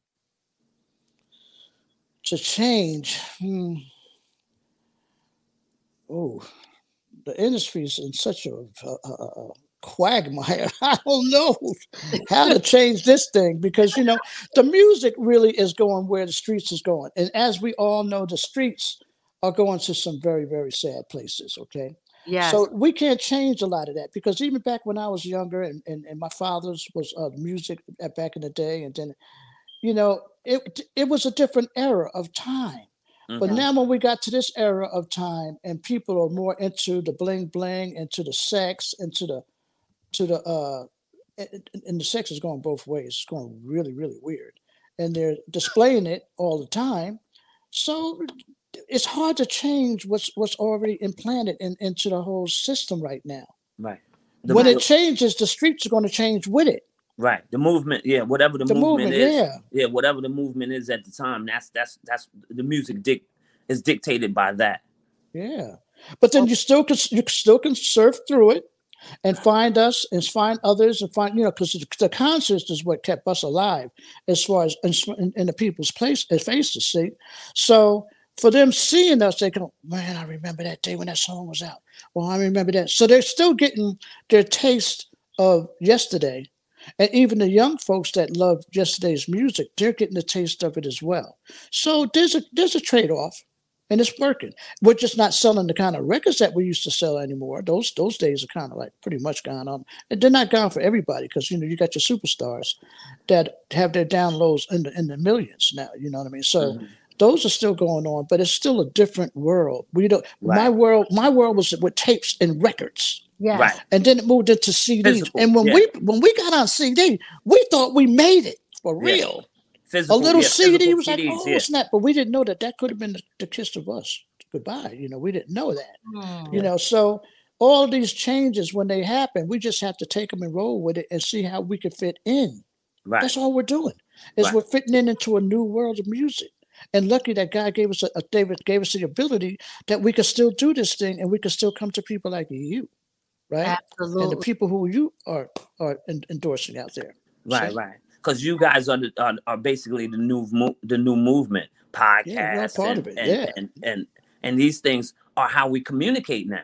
To change, hmm. oh, the industry is in such a, a, a, a quagmire. I don't know how to change this thing because you know the music really is going where the streets is going, and as we all know, the streets are going to some very very sad places. Okay. Yes. So we can't change a lot of that because even back when I was younger and, and, and my father's was uh, music back in the day, and then, you know, it it was a different era of time. But Mhm. now when we got to this era of time and people are more into the bling bling, into the sex, into the to the uh and, the sex is going both ways. It's going really, really weird. And they're displaying it all the time. So it's hard to change what's what's already implanted in, into the whole system right now. Right. The, when it changes, the streets are going to change with it. right. The movement, yeah, whatever the, The movement, movement, is, yeah. yeah, whatever the movement is at the time, that's that's that's the music dic- is dictated by that. Yeah. But then you still can you still can surf through it and find us and find others and find you know because the, the is what kept us alive as far as in, in the people's place uh, faces see? So for them seeing us they go man i remember that day when that song was out. Well i remember that. So they're still getting their taste of yesterday and even the young folks that love yesterday's music they're getting the taste of it as well. So there's a there's a trade-off and it's working. We're just not selling the kind of records that we used to sell anymore. Those those days are kind of like pretty much gone on. And they're not gone for everybody because you know you got your superstars that have their downloads in the in the millions now. You know what I mean? So Mhm. those are still going on, but it's still a different world. We don't. My world, my world was with tapes and records. yes. Right. And then it moved into CDs. Physical, and when yeah. we when we got on CD, we thought we made it for Yeah. real. Physical, A little CD was like, CDs, oh yeah. snap! But we didn't know that that could have been the, the kiss of us goodbye. You know, we didn't know that. Hmm. You know, so all these changes when they happen, we just have to take them and roll with it and see how we can fit in. Right. That's all we're doing. Is Right. we're fitting in into a new world of music. And lucky that God gave us a, a David gave us the ability that we could still do this thing and we could still come to people like you, right? And the people who you are are en- endorsing out there. Right, See? right. Because you guys are, the, are are basically the new mo- the new movement podcast, Yeah, part and, of it, and, yeah. and and and these things are how we communicate now.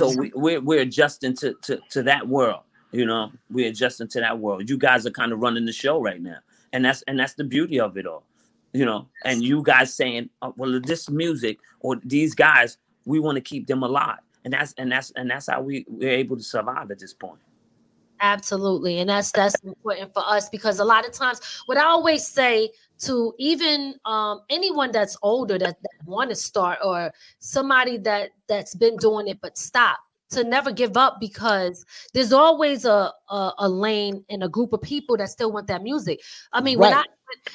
So we, we're we're adjusting to, to to that world. You know, we're adjusting to that world. You guys are kind of running the show right now, and that's and that's the beauty of it all. You know, and you guys saying, oh, well, this music or these guys, we want to keep them alive, and that's and that's and that's how we we're able to survive at this point. Absolutely. And that's that's important for us because a lot of times what I always say to even um anyone that's older that, that want to start or somebody that that's been doing it but stop to never give up because there's always a, a a lane and a group of people that still want that music. I mean, when I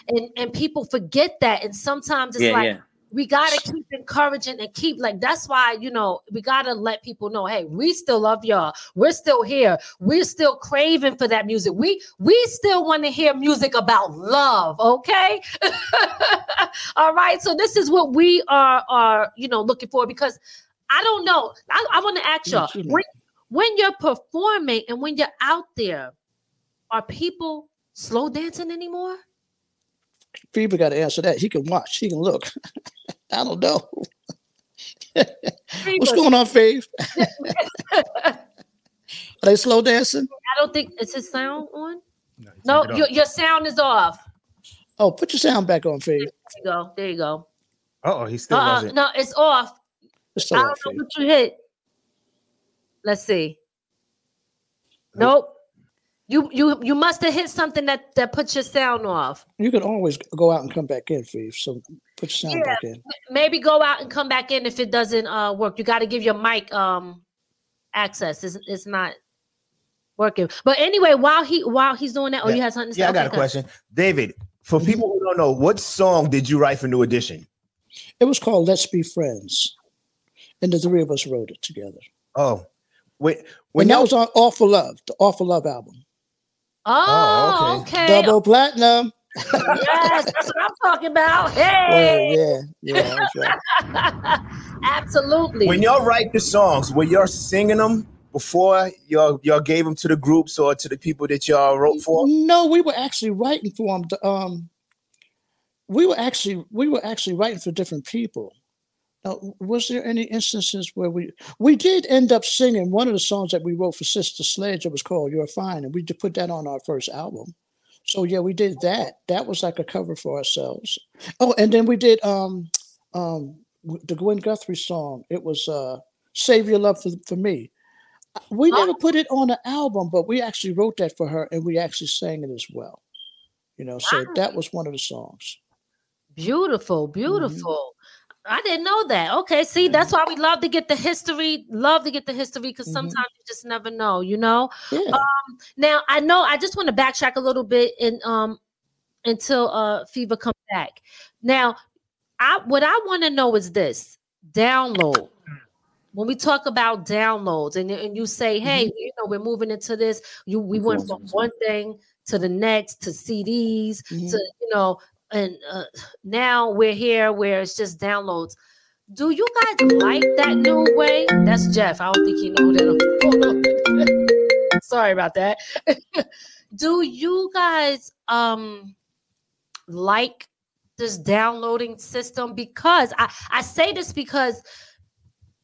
and and people forget that, and sometimes it's Yeah, like yeah. We gotta keep encouraging and keep like that's why you know we gotta let people know hey we still love y'all. We're still here. We're still craving for that music. We we still want to hear music about love okay? All right so this is what we are are you know looking for because i don't know. I, I want to ask y'all you when when you're performing and when you're out there are people slow dancing anymore Fever got to answer that. He can watch. He can look. I don't know. What's going on, Fave? Are they slow dancing? I don't think is his sound on. No, No, your, your sound is off. Oh, put your sound back on, Fave. There you go. There you go. Uh-oh, he still Uh-uh, wasn't. no, it's off. It's I don't on, know Fave. what you hit. Let's see. Nope. You you you must have hit something that that puts your sound off. You can always go out and come back in, Fave. So put your sound Yeah. back in. Maybe go out and come back in if it doesn't uh work. You got to give your mic um access. It's it's not working. But anyway, while he while he's doing that, oh, Yeah. you had something to say? Yeah, I got Okay, a good. question. David, for people who don't know, what song did you write for New Edition? It was called Let's Be Friends. And the three of us wrote it together. Oh, wait, when and that was on All for Love, the All for Love album. Oh, Oh, okay. Double platinum. yes, that's what I'm talking about. Word, Hey, yeah, yeah, that's right. absolutely. when y'all write the songs, when y'all singing them before y'all y'all gave them to the groups or to the people that y'all wrote for? No, we were actually writing for them. Um, we were actually we were actually writing for different people. Now, was there any instances where we we did end up singing one of the songs that we wrote for Sister Sledge? It was called "You're Fine," and we did put that on our first album. So yeah, we did that. That was like a cover for ourselves. Oh, and then we did um um the Gwen Guthrie song. It was uh "Save Your Love for, for Me." We never put it on an album, but we actually wrote that for her, and we actually sang it as well. You know, so that was one of the songs. Beautiful, beautiful. I didn't know that. Okay, see, that's why we love to get the history. Love to get the history because Mhm. sometimes you just never know, you know. Yeah. Now I know. I just want to backtrack a little bit and um until uh Fever comes back. Now, I what I want to know is this: download. When we talk about downloads, and, and you say, "Hey, you know, we're moving into this," you we went from one thing to the next to CDs Mhm. to you know, and uh, now we're here where it's just downloads. Do you guys like that new way? That's Jeff. I don't think he know that. Sorry about that. Do you guys um like this downloading system? Because I I say this because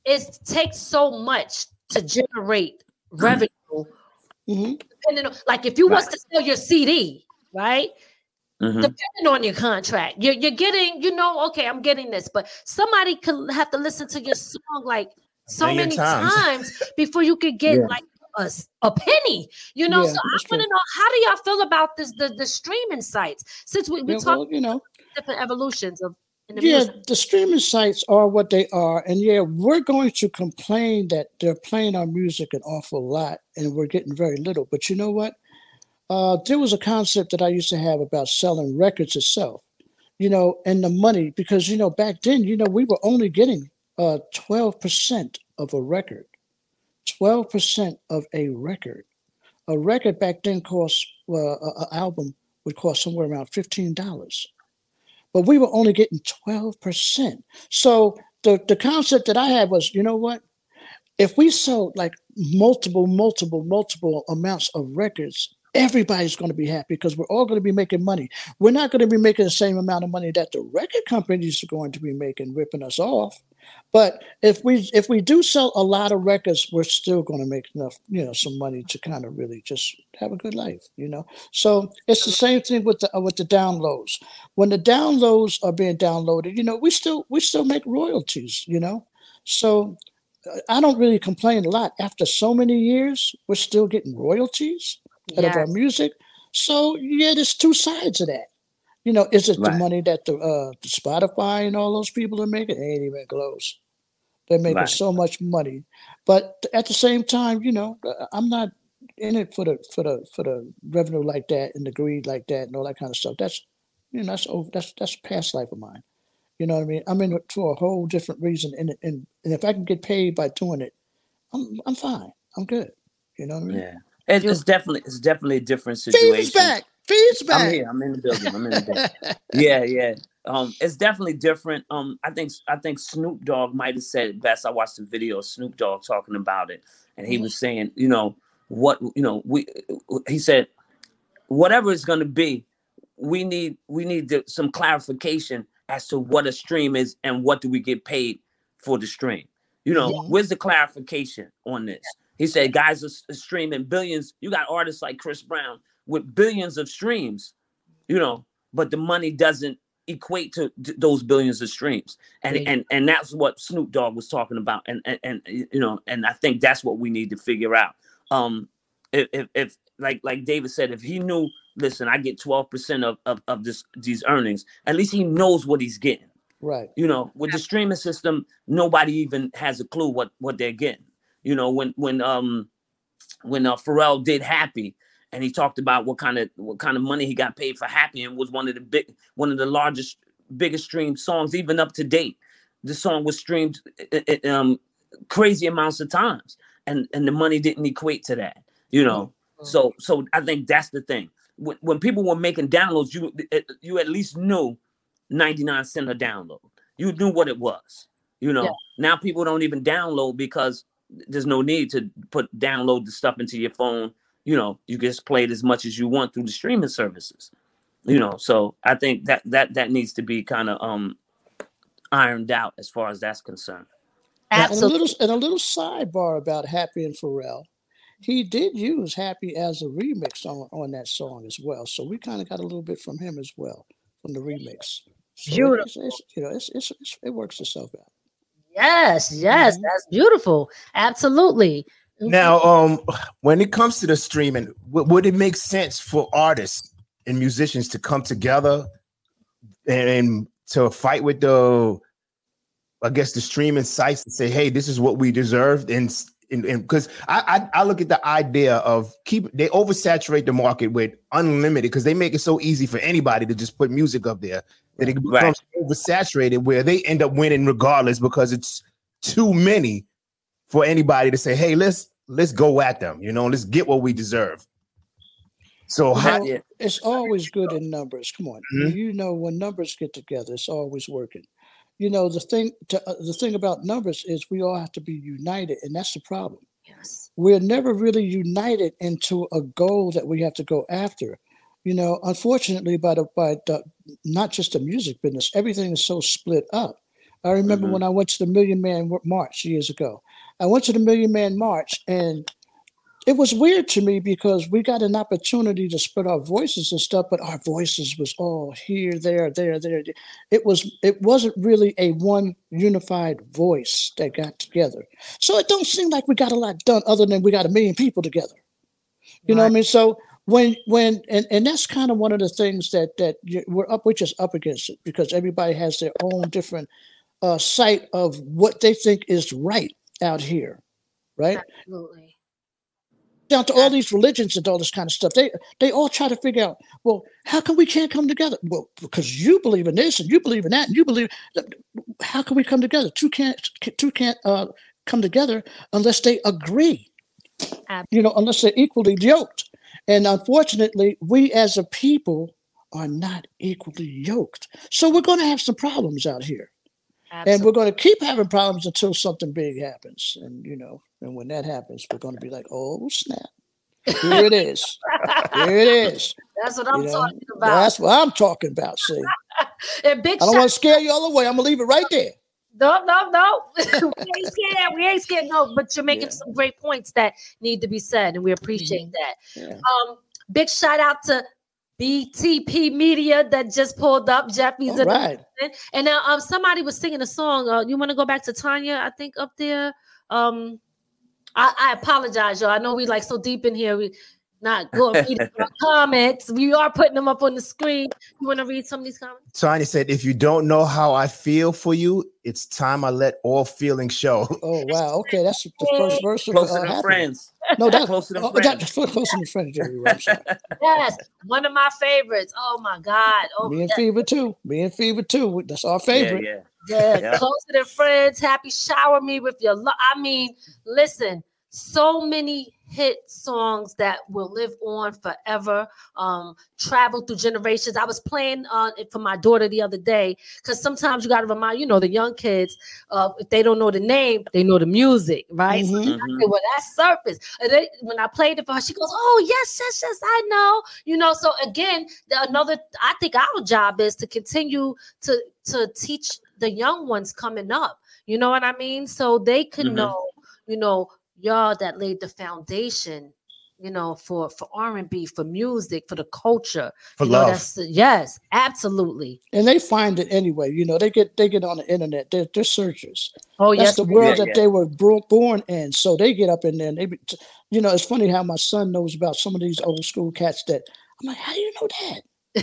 it takes so much to generate revenue. Mhm. Depending on, like if you was to sell your CD, right? Mhm. depending on your contract, you're, you're getting, you know, okay, I'm getting this, but somebody could have to listen to your song like so many times. times before you could get Yeah. like a penny, you know. Yeah, so I want to know how do y'all feel about this the, the streaming sites since we, we Yeah, talk well, you know, different evolutions of the yeah, music. the streaming sites are what they are, and yeah, we're going to complain that they're playing our music an awful lot, and we're getting very little. But you know what? Uh, there was a concept that I used to have about selling records itself, you know, and the money because you know back then, you know, we were only getting uh twelve percent of a record, twelve percent of a record. A record back then cost uh, an album would cost somewhere around fifteen dollars but we were only getting 12%. So the, the concept that I had was, you know what? If we sold like multiple, multiple, multiple amounts of records, everybody's going to be happy because we're all going to be making money. We're not going to be making the same amount of money that the record companies are going to be making, ripping us off. But if we if we do sell a lot of records, we're still going to make enough, you know, some money to kind of really just have a good life, you know. So it's the same thing with the with the downloads. When the downloads are being downloaded, you know, we still we still make royalties, you know. So uh, I don't really complain a lot. After so many years, we're still getting royalties out of our music. So yeah, there's two sides of that. You know, is it the money that the uh the Spotify and all those people are making? It ain't even close. They're making Right. so much money, but at the same time, you know, uh, I'm not in it for the for the for the revenue like that and the greed like that and all that kind of stuff. That's you know that's over. That's that's past life of mine. You know what I mean? I'm in it for a whole different reason, and and and if I can get paid by doing it, I'm I'm fine. I'm good. You know what I mean? Yeah, it's, it's definitely it's definitely a different situation. back. Fees I'm here. I'm in the building. I'm in the building. yeah, yeah. Um, it's definitely different. Um, I think I think Snoop Dogg might have said it best. I watched the video of Snoop Dogg talking about it, and he was saying, you know, what you know, we he said, whatever it's going to be, we need we need to, some clarification as to what a stream is and what do we get paid for the stream. You know, Mhm. where's the clarification on this? He said, guys are streaming billions. You got artists like Chris Brown with billions of streams, you know, but the money doesn't equate to th- those billions of streams. And and and that's what Snoop Dogg was talking about. And and, and you know, and I think that's what we need to figure out. Um if if, if like like David said, if he knew, listen, I get 12% of, of, of this these earnings, at least he knows what he's getting. Right. You know, with the streaming system, nobody even has a clue what what they're getting. You know, when when um when uh, Pharrell did Happy, and he talked about what kind of what kind of money he got paid for Happy, and was one of the big one of the largest biggest streamed songs even up to date. The song was streamed um crazy amounts of times, and and the money didn't equate to that. You know, so so I think that's the thing. When, when people were making downloads, you uh, you at least knew 99 cent a download. You knew what it was. You know, Yeah. now people don't even download because there's no need to put download the stuff into your phone. You know, you can just play it as much as you want through the streaming services. You know, so I think that that that needs to be kind of um ironed out as far as that's concerned. Now, and a Absolutely. little and a little sidebar about Happy and Pharrell. He did use Happy as a remix on, on that song as well. So we kind of got a little bit from him as well, from the remix. So Beautiful. it's, it's, you know, it's, it's, it's, it works itself out. Yes, yes, Mhm. that's beautiful. Absolutely. Now, um, when it comes to the streaming, w- would it make sense for artists and musicians to come together and to fight with the, I guess, the streaming sites and say, "Hey, this is what we deserve," and s- and because I, I I look at the idea of keep they oversaturate the market with unlimited because they make it so easy for anybody to just put music up there that it Right. becomes oversaturated where they end up winning regardless because it's too many for anybody to say, "Hey, let's let's go at them," you know, let's get what we deserve. So how, know, yeah. it's always good in numbers. Come on, Mhm. you know when numbers get together, it's always working. You know the thing. To, uh, the thing about numbers is we all have to be united, and that's the problem. Yes. we're never really united into a goal that we have to go after. You know, unfortunately, by the by the not just the music business, everything is so split up. I remember Mhm. when I went to the Million Man March years ago. I went to the Million Man March, and it was weird to me because we got an opportunity to spread our voices and stuff, but our voices was all here, there, there, there. It was it wasn't really a one unified voice that got together. So it don't seem like we got a lot done other than we got a million people together. You know what I mean? So when when and, and that's kind of one of the things that that we're up we're just up against it because everybody has their own different uh sight of what they think is right out here, right? Absolutely. Down to all these religions and all this kind of stuff. They they all try to figure out, well, how come we can't come together? Well, because you believe in this and you believe in that and you believe. How can we come together? Two can't two can't uh, come together unless they agree. You know, unless they're equally yoked. And unfortunately, we as a people are not equally yoked. So we're going to have some problems out here. And we're going to keep having problems until something big happens. And, you know, and when that happens, we're going to be like, oh, snap. Here it is. Here it is. That's what I'm You know, talking about. That's what I'm talking about. See, and big I don't shout want to scare you all away. I'm going to leave it right there. No, no, no. we ain't scared. We ain't scared. No, but you're making Yeah. some great points that need to be said, and we appreciate that. Yeah. Um, big shout out to BTP Media that just pulled up. Jeffy's All right. and now um somebody was singing a song. Uh, you want to go back to Tanya? I think up there. Um, I, I apologize, y'all. I know we like so deep in here. We not go and read the comments. We are putting them up on the screen. You want to read some of these comments? Tiny said, if you don't know how I feel for you, it's time I let all feelings show. Oh wow, okay, that's the first verse of Closer uh, than Happy. friends. No, that's Closer than oh, friends. that's closer than friends. Jerry, Yes, one of my favorites. Oh my God. Oh, Me and yeah. Fever too. Me and Fever too. That's our Yeah, favorite. yeah. Yeah, Yeah. closer than friends. Happy shower me with your love. I mean, listen, so many hit songs that will live on forever, um, travel through generations. I was playing uh, it for my daughter the other day because sometimes you got to remind, you know, the young kids, uh, if they don't know the name, they know the music, right? So Mhm. I said, well, that's surface. And then when I played it for her, she goes, "Oh yes, yes, yes, I know." You know, so again, the, another. I think our job is to continue to to teach the young ones coming up. You know what I mean? So they can Mhm. know, you know, y'all that laid the foundation. You know, for for R and B, for music, for the culture, For you know, love. that's yes, absolutely. And they find it anyway. You know, they get they get on the internet. They're, they're searchers. Oh That's yes, the world Yeah, that yeah. they were born in. So they get up in there and they, be, you know, it's funny how my son knows about some of these old school cats that I'm like, how do you know that?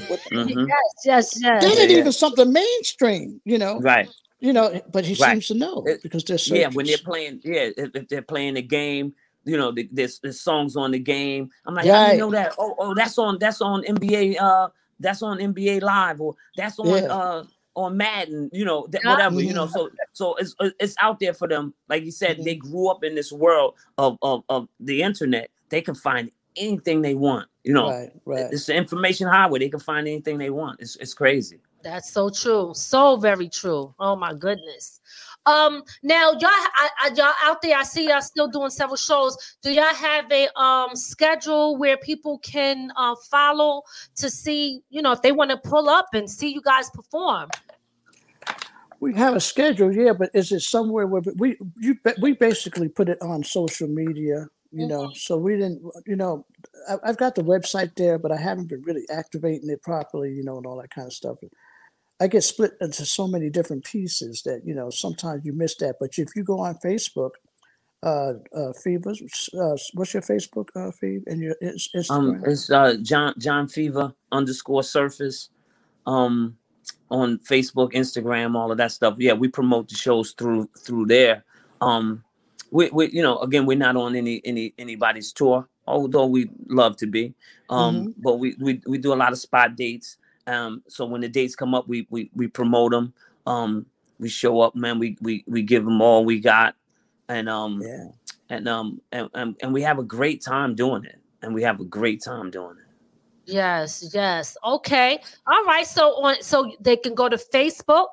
What- Mhm. yes, yes, yes. That ain't yeah. even something mainstream, you know. Right. You know, but he Right. seems to know It- because they're Yeah, when they're playing, yeah, if, if they're playing the game, you know, the, there's, there's songs on the game. I'm like, how do you know that? Oh, oh, that's on that's on NBA. Uh, that's on NBA Live, or that's on Yeah. uh on Madden. You know, that, Yeah. whatever. You know, Mhm. so so it's it's out there for them. Like you said, Mm-hmm. they grew up in this world of of of the internet. They can find anything they want. You know, Right, right. it's the information highway. They can find anything they want. It's it's crazy. That's so true. So very true. Oh my goodness. Um now y'all I, I, y'all out there I see y'all still doing several shows. Do y'all have a um schedule where people can uh follow to see, you know, if they want to pull up and see you guys perform? We have a schedule, yeah, but is it somewhere where we you we basically put it on social media, you know. So we didn't, you know, I, I've got the website there, but I haven't been really activating it properly, you know, and all that kind of stuff. I get split into so many different pieces that you know sometimes you miss that. But if you go on Facebook, uh, uh, Fevers, uh, what's your Facebook, uh, Fev, and your Ins- Um, Instagram? it's uh John John Fever underscore Surface, um, on Facebook, Instagram, all of that stuff. Yeah, we promote the shows through through there. Um, we we you know again we're not on any any anybody's tour, although we love to be. Um, but we we we do a lot of spot dates. Um, so when the dates come up, we we we promote them. Um, we show up, man. We we we give them all we got, and um yeah. and um and, and and we have a great time doing it, and we have a great time doing it. Yes, yes. Okay. All right. So on so they can go to Facebook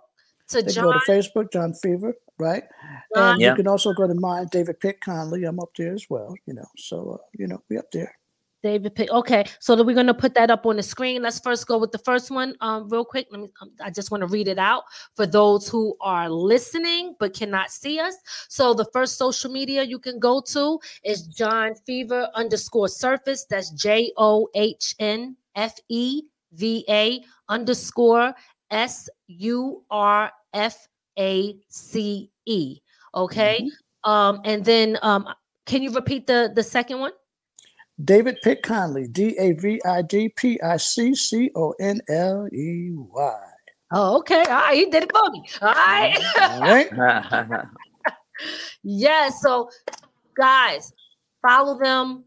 to They John. go to Facebook, John Fever, right? John And Yeah. you can also go to mine, David Pic Conley. I'm up there as well, you know. So uh, you know, we up there. David Pic. Okay, so that we're gonna put that up on the screen. Let's first go with the first one, um, real quick. Let me. Um, I just want to read it out for those who are listening but cannot see us. So the first social media you can go to is John Fever underscore Surface. That's J O H N F E V A underscore S U R F A C E. Okay. Um, and then um, can you repeat the the second one? David Pic Conley, D A V I D P I C C O N L E Y. Oh, okay. All right, he did it for me. All right. All right. yeah. So, guys, follow them.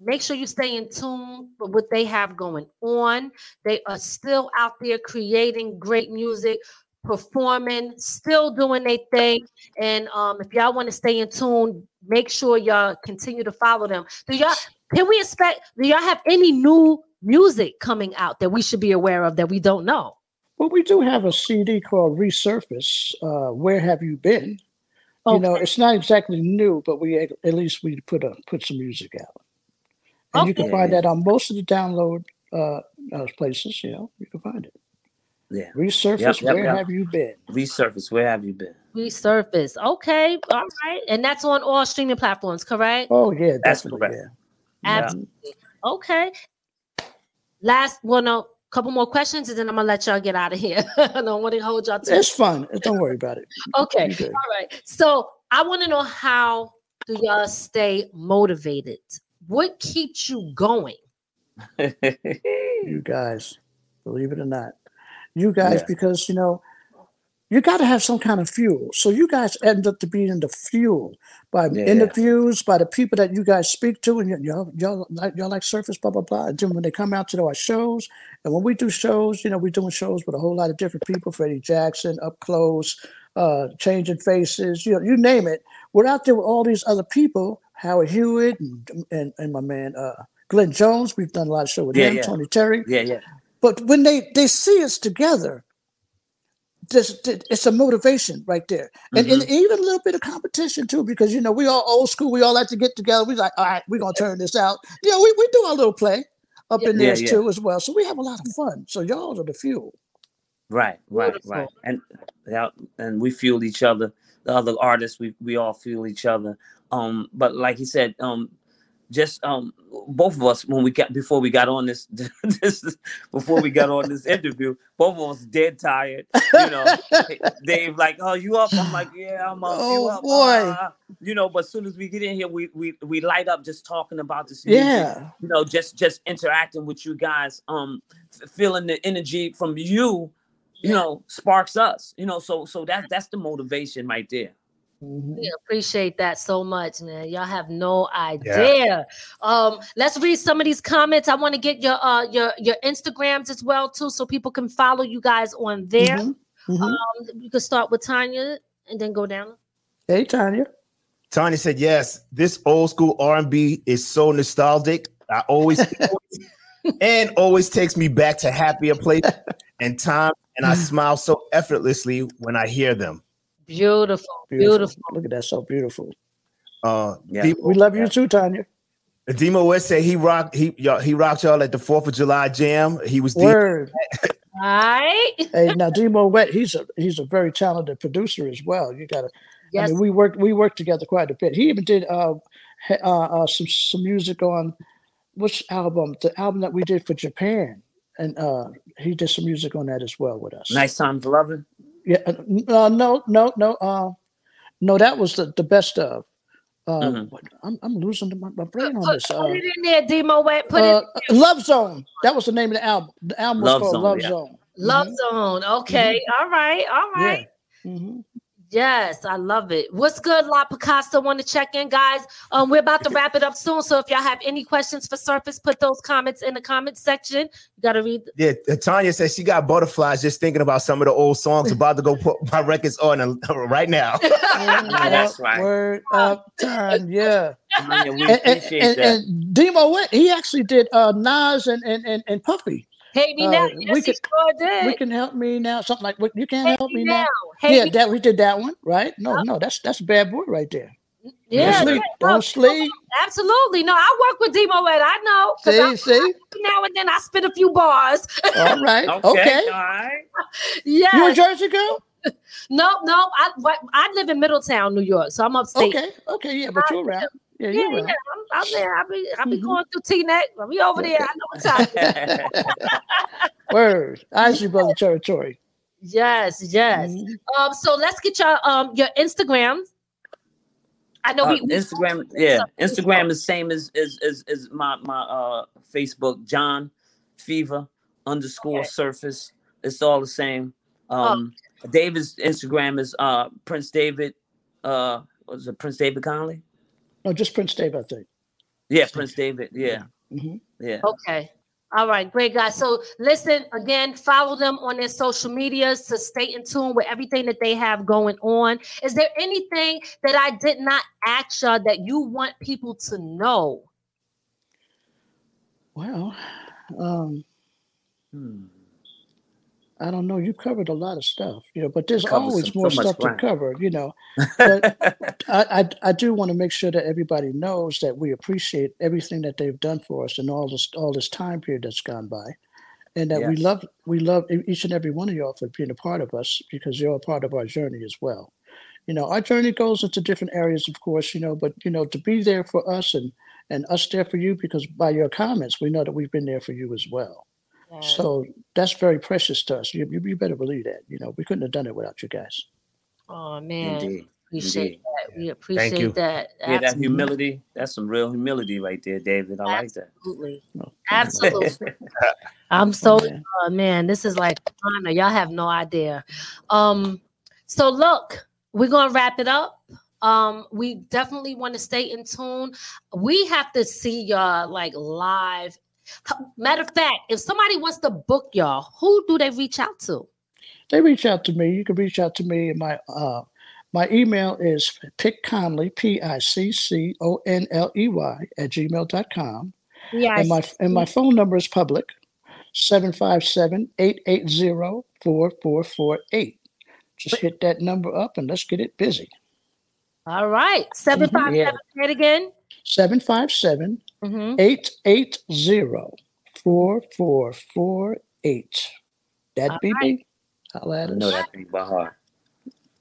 Make sure you stay in tune with what they have going on. They are still out there creating great music, performing, still doing their thing. And um, if y'all want to stay in tune, make sure y'all continue to follow them. Do y'all? Can we expect? Do y'all have any new music coming out that we should be aware of that we don't know? Well, we do have a CD called Resurface. Uh, Where have you been? You know, it's not exactly new, but we at at least we put a put some music out, and you can find that on most of the download uh, uh, places. You know, you can find it. yeah. Resurface. Yep, yep, Where yep. have you been? Resurface. Where have you been? Resurface. Okay. All right. And that's on all streaming platforms, correct? Oh yeah, That's correct. Yeah. Absolutely. Okay. Last one, a couple more questions, and then I'm gonna let y'all get out of here. I don't want to hold y'all to It's fun. Don't worry about it. Okay. All right. So I want to know how do y'all stay motivated what keeps you going? you guys, believe it or not, you guys, Yeah. because you know, you got to have some kind of fuel. So you guys end up to being the fuel by Yeah. interviews, by the people that you guys speak to, and y'all y'all like y'all like surface, blah blah blah. And then when they come out to our shows, and when we do shows, you know, we're doing shows with a whole lot of different people: Freddie Jackson, up close, uh, changing faces, you know, you name it. We're out there with all these other people, Howard Hewitt and and, and my man uh, Glenn Jones. We've done a lot of show with Yeah, him, yeah. Tony Terry. yeah, yeah. But when they they see us together, this it's a motivation right there, and, and even a little bit of competition too, because you know we all old school. We all like to get together. We like, all right, we're gonna turn this out. You know, we, we do our little play up in there yeah. too as well. So we have a lot of fun. So y'all are the fuel. Right, right, Beautiful. right. And and we fuel each other. The other artists, we we all fuel each other. Um, but like he said, um, just um, both of us when we got before we got on this, this before we got on this interview, both of us dead tired. You know, Dave like, oh, you up? I'm like, yeah, I'm up. you Oh, up? boy. Uh, you know, but as soon as we get in here, we we we light up just talking about this music Yeah, you know just just interacting with you guys um feeling the energy from you you know sparks us you know so so that that's the motivation right there Mhm. We appreciate that so much, man. Y'all have no idea. Um, let's read some of these comments. I want to get your uh your your Instagrams as well too, so people can follow you guys on there. Mhm. Mhm. Um, you can start with Tanya and then go down. Hey Tanya. Tanya said, "Yes, this old school R and B is so nostalgic. I always and always takes me back to happier place and time, and I smile so effortlessly when I hear them." Beautiful, Beautiful. beautiful. Look at that, so beautiful. Uh, Yeah. Demo, We love you too, Tanya. Demo West said he rocked he y'all, he rocked y'all at the Fourth of July jam. He was the Word. All right. hey, now Demo West, he's a he's a very talented producer as well. You gotta I mean, we worked we worked together quite a bit. He even did uh, uh, uh some some music on which album? The album that we did for Japan, and uh he did some music on that as well with us. nice times loving Yeah. uh, Uh, no, no, no. Uh, no, that was the, the best of. Uh, Mhm. I'm I'm losing my, my brain on Put, this. put Uh, it in there, Demo Wet. Put uh, it Love Zone. That was the name of the album. The album was Love called Zone, Love yeah. Zone. Love Zone. Okay. All right. All right. Yeah. right. Mhm. Yes, I love it. What's good, La Picasso? Want to check in, guys? Um, we're about to wrap it up soon. So if y'all have any questions for Surface, put those comments in the comment section. You gotta read. Yeah, Tanya says she got butterflies just thinking about some of the old songs. About to go put my records on right now. that's right. Word up time, yeah. Tanya, we And, and, appreciate and, that and Demo Wet, he actually did uh Nas and and and, and Puffy. Hate me Uh, now. we Yes, he could- sure did. We can help me now, something like what you can't Hate help me me now. now. Hate Yeah, me that we did that one, right? No, no, that's that's bad boy right there. Yeah, Don't sleep. yeah, Don't sleep. Absolutely. No, I work with Demo Wet. I know. 'cause I- See, see. now and then I spit a few bars. All right. okay, Okay. all right yeah. You a Jersey girl? No, no. I I live in Middletown, New York, so I'm upstate. Okay. Okay. Yeah, but you're around. Yeah, Yeah, you're yeah. I'm, I'm there. I be I be Mhm. going through Teaneck. I'll be over there. I know what time. Word. I see brother territory. yes, yes. Mhm. Um, so let's get your um your Instagrams. I know Uh, we, we Instagram, yeah, Instagram is same as as as, as my my uh Facebook, John Fever underscore Okay. Surface. It's all the same. Um, David's Instagram is uh Prince David. Uh, was it Prince David Conley? No, just Prince Dave, I think. Yeah, Prince David. Yeah, Mhm. yeah. Okay. All right, great guys. So listen again, follow them on their social medias to stay in tune with everything that they have going on. Is there anything that I did not ask y'all that you want people to know? Well, um, Hmm. I don't know. You covered a lot of stuff, you know, but there's always some- more so stuff to cover, you know. But I, I, I do want to make sure that everybody knows that we appreciate everything that they've done for us and all this all this time period that's gone by, and that we love we love each and every one of y'all for being a part of us because you're a part of our journey as well. You know, our journey goes into different areas, of course, you know, but you know, to be there for us and and us there for you because by your comments we know that we've been there for you as well. So that's very precious to us. You, you, you better believe that. You know, we couldn't have done it without you guys. oh man. Indeed. appreciate Indeed. that. We appreciate you. that. Yeah, that humility. That's some real humility right there, David. I like that. Absolutely. Absolutely. I'm so uh, man, this is like honor. Y'all have no idea. Um, so look, we're gonna wrap it up. Um, we definitely want to stay in tune. We have to see y'all like live. Matter of fact, if somebody wants to book y'all, who do they reach out to? They reach out to me. You can reach out to me. My uh, my email is pickconley, P I C C O N L E Y, at gmail.com. Yeah, And my and my phone number is public 757 880 4448. Just hit that number up and let's get it busy. all right. Seven five Yeah. Say it again. 757 Mm-hmm. 880 4448. That All BB? Holla at I us. know that thing by heart.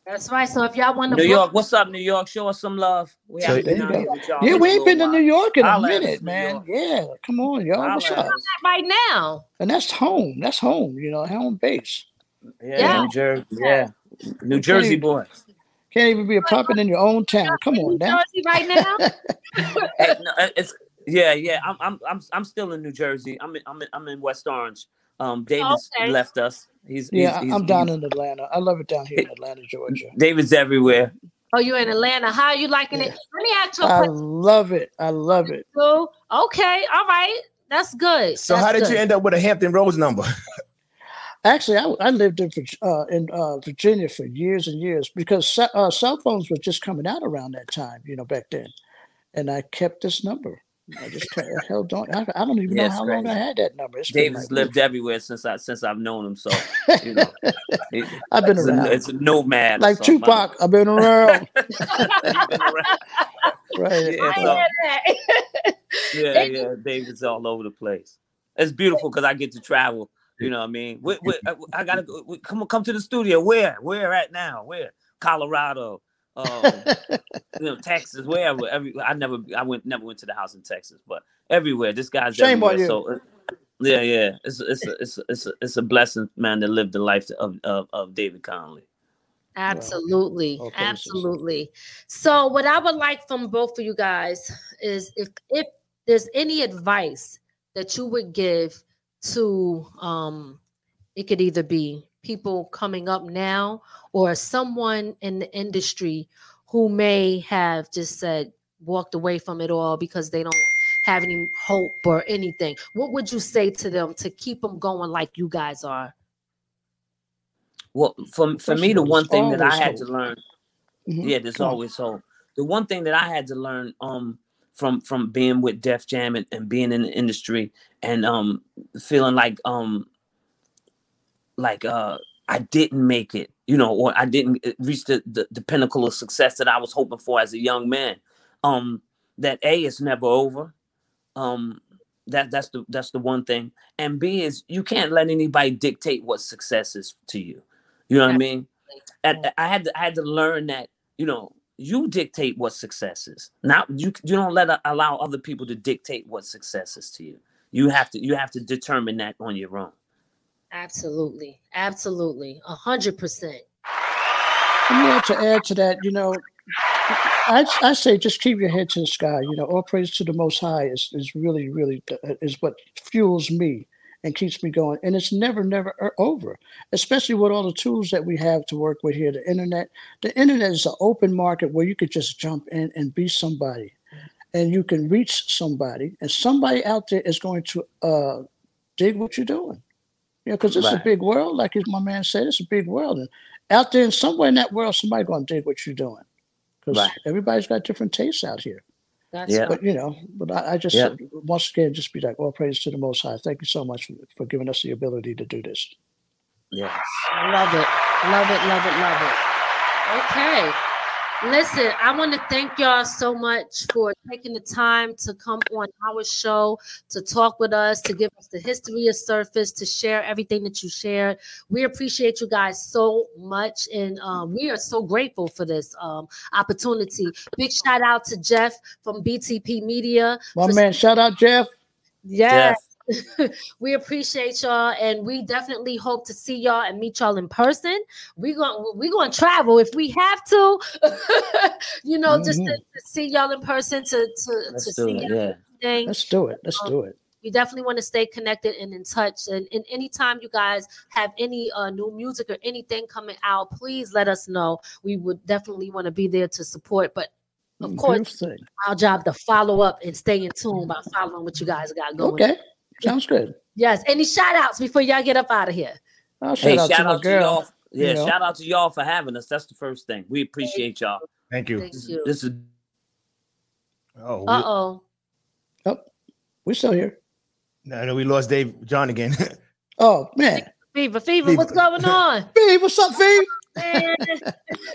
That's right. So if y'all want to New book, York, what's up, New York? Show us some love. We So- haven't There been you out go. here with y'all Yeah, in we a ain't been to New while. York in a Holla at us, minute, New man. York. Yeah, come on, y'all. What's Holla at up? us. right now. And that's home. That's home, you know, home base. Yeah, Yeah. New Jersey. Yeah, New Jersey even- boys. Can't even be a puppet in your own town. Come on New now. Jersey right now. Hey, no, uh, it's yeah, yeah. I'm I'm I'm I'm still in New Jersey. I'm in I'm in, I'm in West Orange. Um, David's Okay. left us. He's Yeah, he's, I'm he's- down in Atlanta. I love it down here in Atlanta, Georgia. David's everywhere. Oh, you're in Atlanta. How are you liking it? Let me ask you a I love it. I love it. too. Okay, all right. That's good. So That's how did good. you end up with a Hampton Roads number? Actually, I, I lived in uh, in uh, Virginia for years and years because uh, cell phones were just coming out around that time, you know, back then. And I kept this number. I just kept, I held on. I, I don't even Yeah, know it's how long I had that number. It's been David's like- lived everywhere since I since I've known him. So you know, he- I've been it's, around. a, it's a nomad. like Tupac, I've been around. He's been around. right. Yeah, I so- hear that. yeah, yeah. David's all over the place. It's beautiful because I get to travel. You know what I mean? We, we, I, I gotta go. we- Come come to the studio. Where? Where at now? Where? Colorado. Um, you know, Texas. Wherever. Every. I never. I went. Never went to the house in Texas, but everywhere. This guy's Shame on everywhere. you. So. uh, yeah, yeah. It's it's a, it's a, it's a, it's a blessing, man, to live the life of of, of David Conley. Absolutely. all praises. Absolutely. So what I would like from both of you guys is if if there's any advice that you would give to um it could either be people coming up now or someone in the industry who may have just said walked away from it all because they don't have any hope or anything. What would you say to them to keep them going like you guys are? Well, for for me, the one thing that I always had to hope. learn Mhm. yeah there's always hope the one thing that i had to learn um from from being with def jam and, and being in the industry and um feeling like um like uh i didn't make it you know or i didn't uh, reach the, the the pinnacle of success that i was hoping for as a young man um that a is never over um that that's the that's the one thing and b is you can't let anybody dictate what success is to you you know what i mean and I had to I had to learn that you know you dictate what success is. Not you you don't let allow other people to dictate what success is to you. You have to you have to determine that on your own. Absolutely. Absolutely. A hundred percent. Yeah, to add to that, you know, I, I say just keep your head to the sky. You know, all praise to the Most High is, is really, really uh, is what fuels me and keeps me going. And it's never, never over, especially with all the tools that we have to work with here. The internet, the internet is an open market where you could just jump in and be somebody, and you can reach somebody, and somebody out there is going to uh, dig what you're doing. You know, because it's a big world, like my man said, it's a big world, and out there, in somewhere in that world, somebody going to dig what you're doing. Because Right. everybody's got different tastes out here. That's Yeah. But you know, but I, I just Yeah. uh, once again just be like, all praise to the Most High. Thank you so much for, for giving us the ability to do this. Yes. I love it. Love it. Love it. Love it. Okay. Listen, I want to thank y'all so much for taking the time to come on our show to talk with us, to give us the history of Surface, to share everything that you shared. We appreciate you guys so much, and um, we are so grateful for this um, opportunity. Big shout out to Jeff from BTP Media. My for- man, shout out Jeff. Yes. we appreciate y'all, and we definitely hope to see y'all and meet y'all in person. We're going we're going to travel if we have to, you know, just to, Mhm. to see y'all in person to to Let's to do see it, yeah. thing. Let's do it. Let's do it. We definitely want to stay connected and in touch. And, and anytime you guys have any uh, new music or anything coming out, please let us know. We would definitely want to be there to support. But of Mm, course, our job to follow up and stay in tune by following what you guys got going. Okay, sounds good. Yes. Any shout outs before y'all get up out of here? I'll Hey, shout out to shout my out to y'all. Yeah, you know. shout out to y'all for having us. That's the first thing. We appreciate y'all. Thank you. Thank you. This is Oh, Uh oh. Oh, we're still here. no, no, we lost Dave John again. Oh man, Fever, fever, what's going on? Fever, what's up, Fee? Man.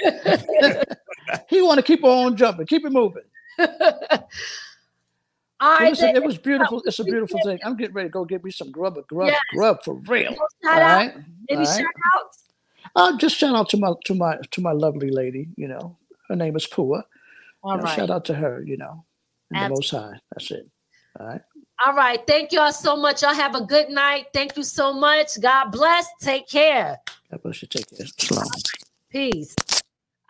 he want to keep on jumping, keep it moving. All Well, listen, it was beautiful. It's a beautiful thing. I'm getting ready to go get me some grub, grub, Yes. grub for real. Shout All out. right, Any all shout right. outs? Uh, just shout out to my to my to my lovely lady. You know, her name is Pua. All You know, right. Shout out to her. You know, the Most High. That's it. All right. All right. Thank y'all so much. Y'all have a good night. Thank you so much. God bless. Take care. God bless you. Take care. Peace.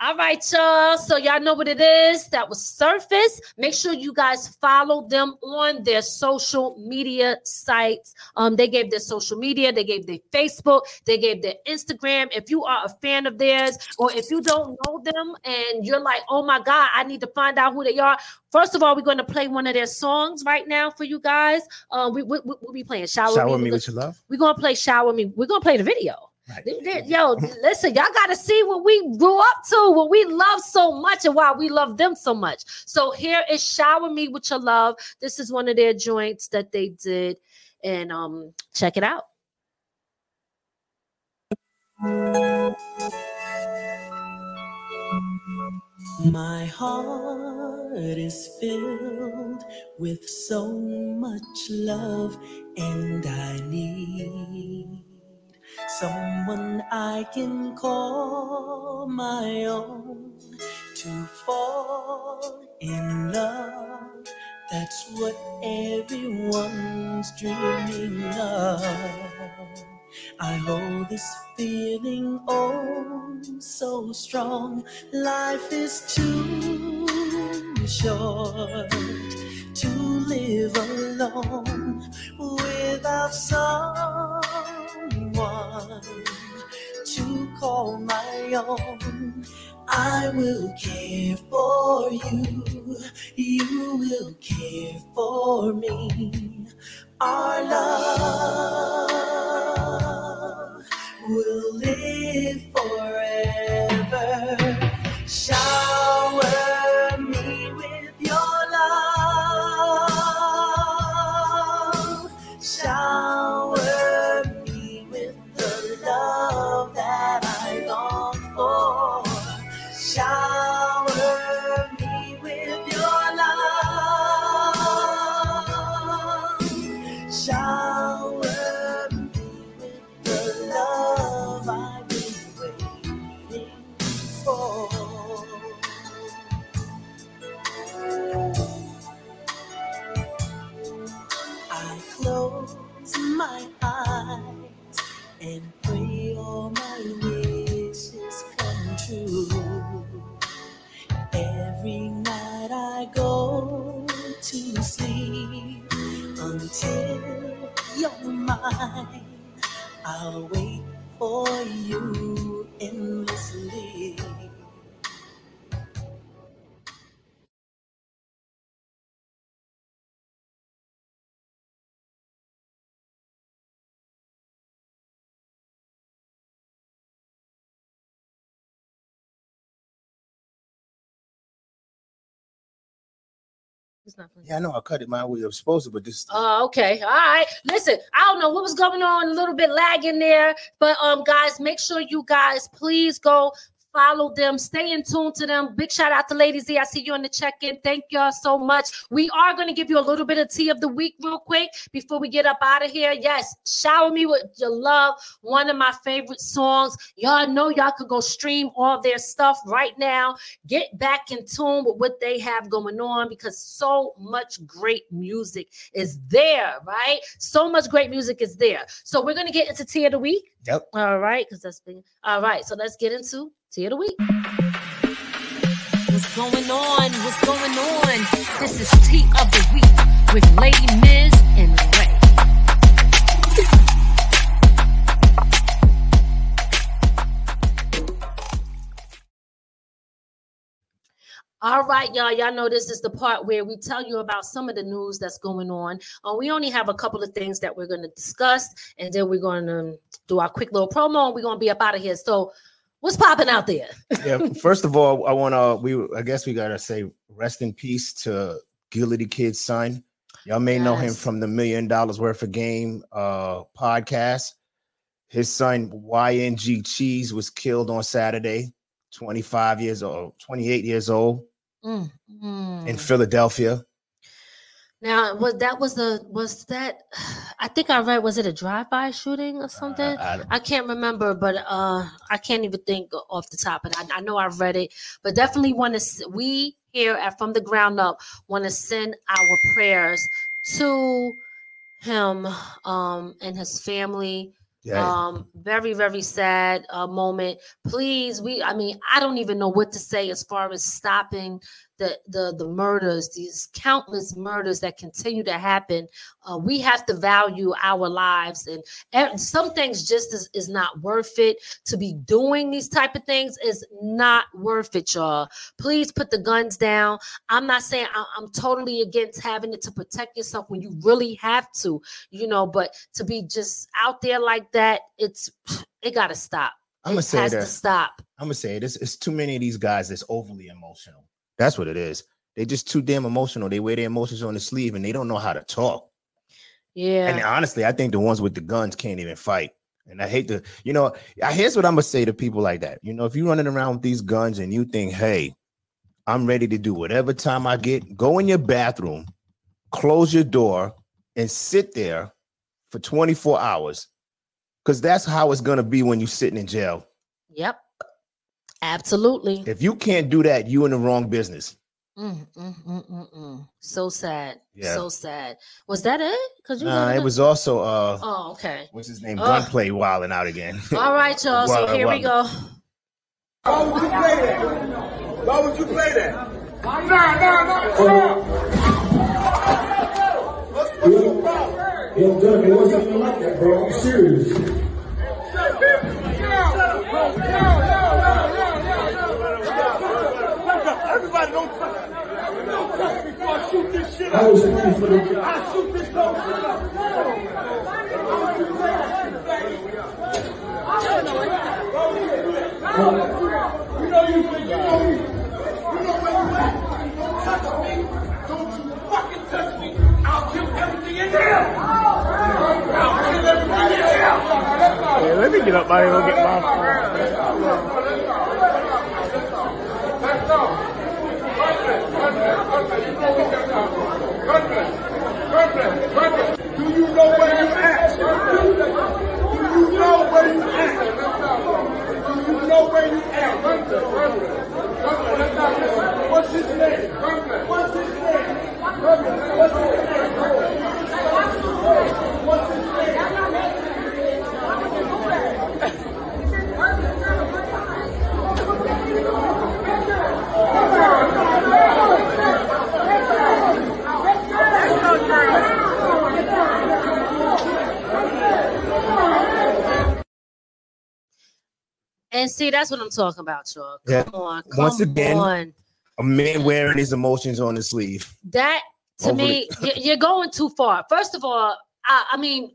All right, y'all. So y'all know what it is. That was Surface. Make sure you guys follow them on their social media sites. Um, they gave their social media, they gave their Facebook, they gave their Instagram. If you are a fan of theirs, or if you don't know them and you're like, oh my God, I need to find out who they are. First of all, we're going to play one of their songs right now for you guys. Uh, we, we, we, we'll be playing Shower, Shower Me. me with your love. We're gonna play Shower Me. We're gonna play the video. Right. Th- th- Yo, listen, y'all gotta see what we grew up to, what we love so much, and why we love them so much. So here is Shower Me with Your Love. This is one of their joints that they did, and um, check it out. My heart is filled with so much love, and I need someone I can call my own to fall in love. That's what everyone's dreaming of. I hold this feeling oh so strong. Life is too short to live alone without someone call my own. I will care for you, you will care for me. Our love will live not playing. Yeah, I know. I cut it my way. I was supposed to, but this. Oh, okay. All right. Listen, I don't know what was going on, a little bit lagging there. But um, guys, make sure you guys please go follow them, stay in tune to them. Big shout out to Lady Z. I see you on the check-in. Thank y'all so much. We are going to give you a little bit of tea of the week real quick before we get up out of here. Yes, shower me with your love. One of my favorite songs. Y'all know y'all could go stream all their stuff right now. Get back in tune with what they have going on because so much great music is there, right? So much great music is there. So we're gonna get into tea of the week. Yep. All right, because that's been all right. So let's get into tea of the week. What's going on? What's going on? This is Tea of the Week with Lady Miz and Ray. All right, y'all. Y'all know this is the part where we tell you about some of the news that's going on. Uh, we only have a couple of things that we're going to discuss, and then we're going to do our quick little promo, and we're going to be up out of here. So, what's popping out there? yeah. First of all, I want to. We I guess we gotta say rest in peace to Gilly Kid's son. Y'all may know him from the Million Dollaz Worth of Game uh podcast. His son YNG Cheese was killed on Saturday, 25 years old, 28 years old Mm, in mm. Philadelphia. Now, was that was the was that? I think I read. Was it a drive-by shooting or something? I- I can't remember, but uh, I can't even think off the top. But I, I know I've read it. But definitely want to. We here at From the Ground Up want to send our prayers to him um, and his family. Yeah. Um, very very sad uh, moment. Please, we. I mean, I don't even know what to say as far as stopping the the the murders, these countless murders that continue to happen. Uh, we have to value our lives, and, and some things just is, is not worth it. To be doing these type of things is not worth it, y'all. Please put the guns down. I'm not saying I, I'm totally against having it to protect yourself when you really have to, you know, but to be just out there like that, it's it got to stop. I'm gonna it say has to stop. I'm gonna say it. It's, it's too many of these guys that's overly emotional. That's what it is. They just too damn emotional. They wear their emotions on the sleeve and they don't know how to talk. Yeah. And honestly, I think the ones with the guns can't even fight. And I hate to, you know, I- here's what I'm gonna say to people like that. You know, if you're running around with these guns and you think, hey, I'm ready to do whatever time I get, go in your bathroom, close your door, and sit there for 24 hours. Because that's how it's gonna be when you're sitting in jail. Yep. Absolutely. If you can't do that, you in the wrong business. Mm, mm, mm, mm, mm. So sad. Yeah. So sad. Was that it? Because you Nah, it was also uh Oh, okay. what's his name? Ugh. Gunplay wilding out again. All right, y'all. So here we go. Why would you play that? Why would you play that? Nah, nah, nah, stop! What's, what's your problem? Yo, Doug, it wasn't even like that, bro. I'm serious. Everybody don't touch me. Don't touch me before I shoot this shit I up. was playing for the I shoot this whole shit up. You know you, you know me. You know where you at. Don't touch me. Don't you fucking touch me. I'll kill everything in here. I'll kill everything in here. Yeah, let me get up out here and get my Do you know where you at? Do you know where you at? Do you know where you at? What's his name? What's his name? What's his name? And see, that's what I'm talking about, y'all. Come Yeah. on. Come Once again, on. a man wearing his emotions on his sleeve. That to me, y- you're going too far. First of all, I, I mean,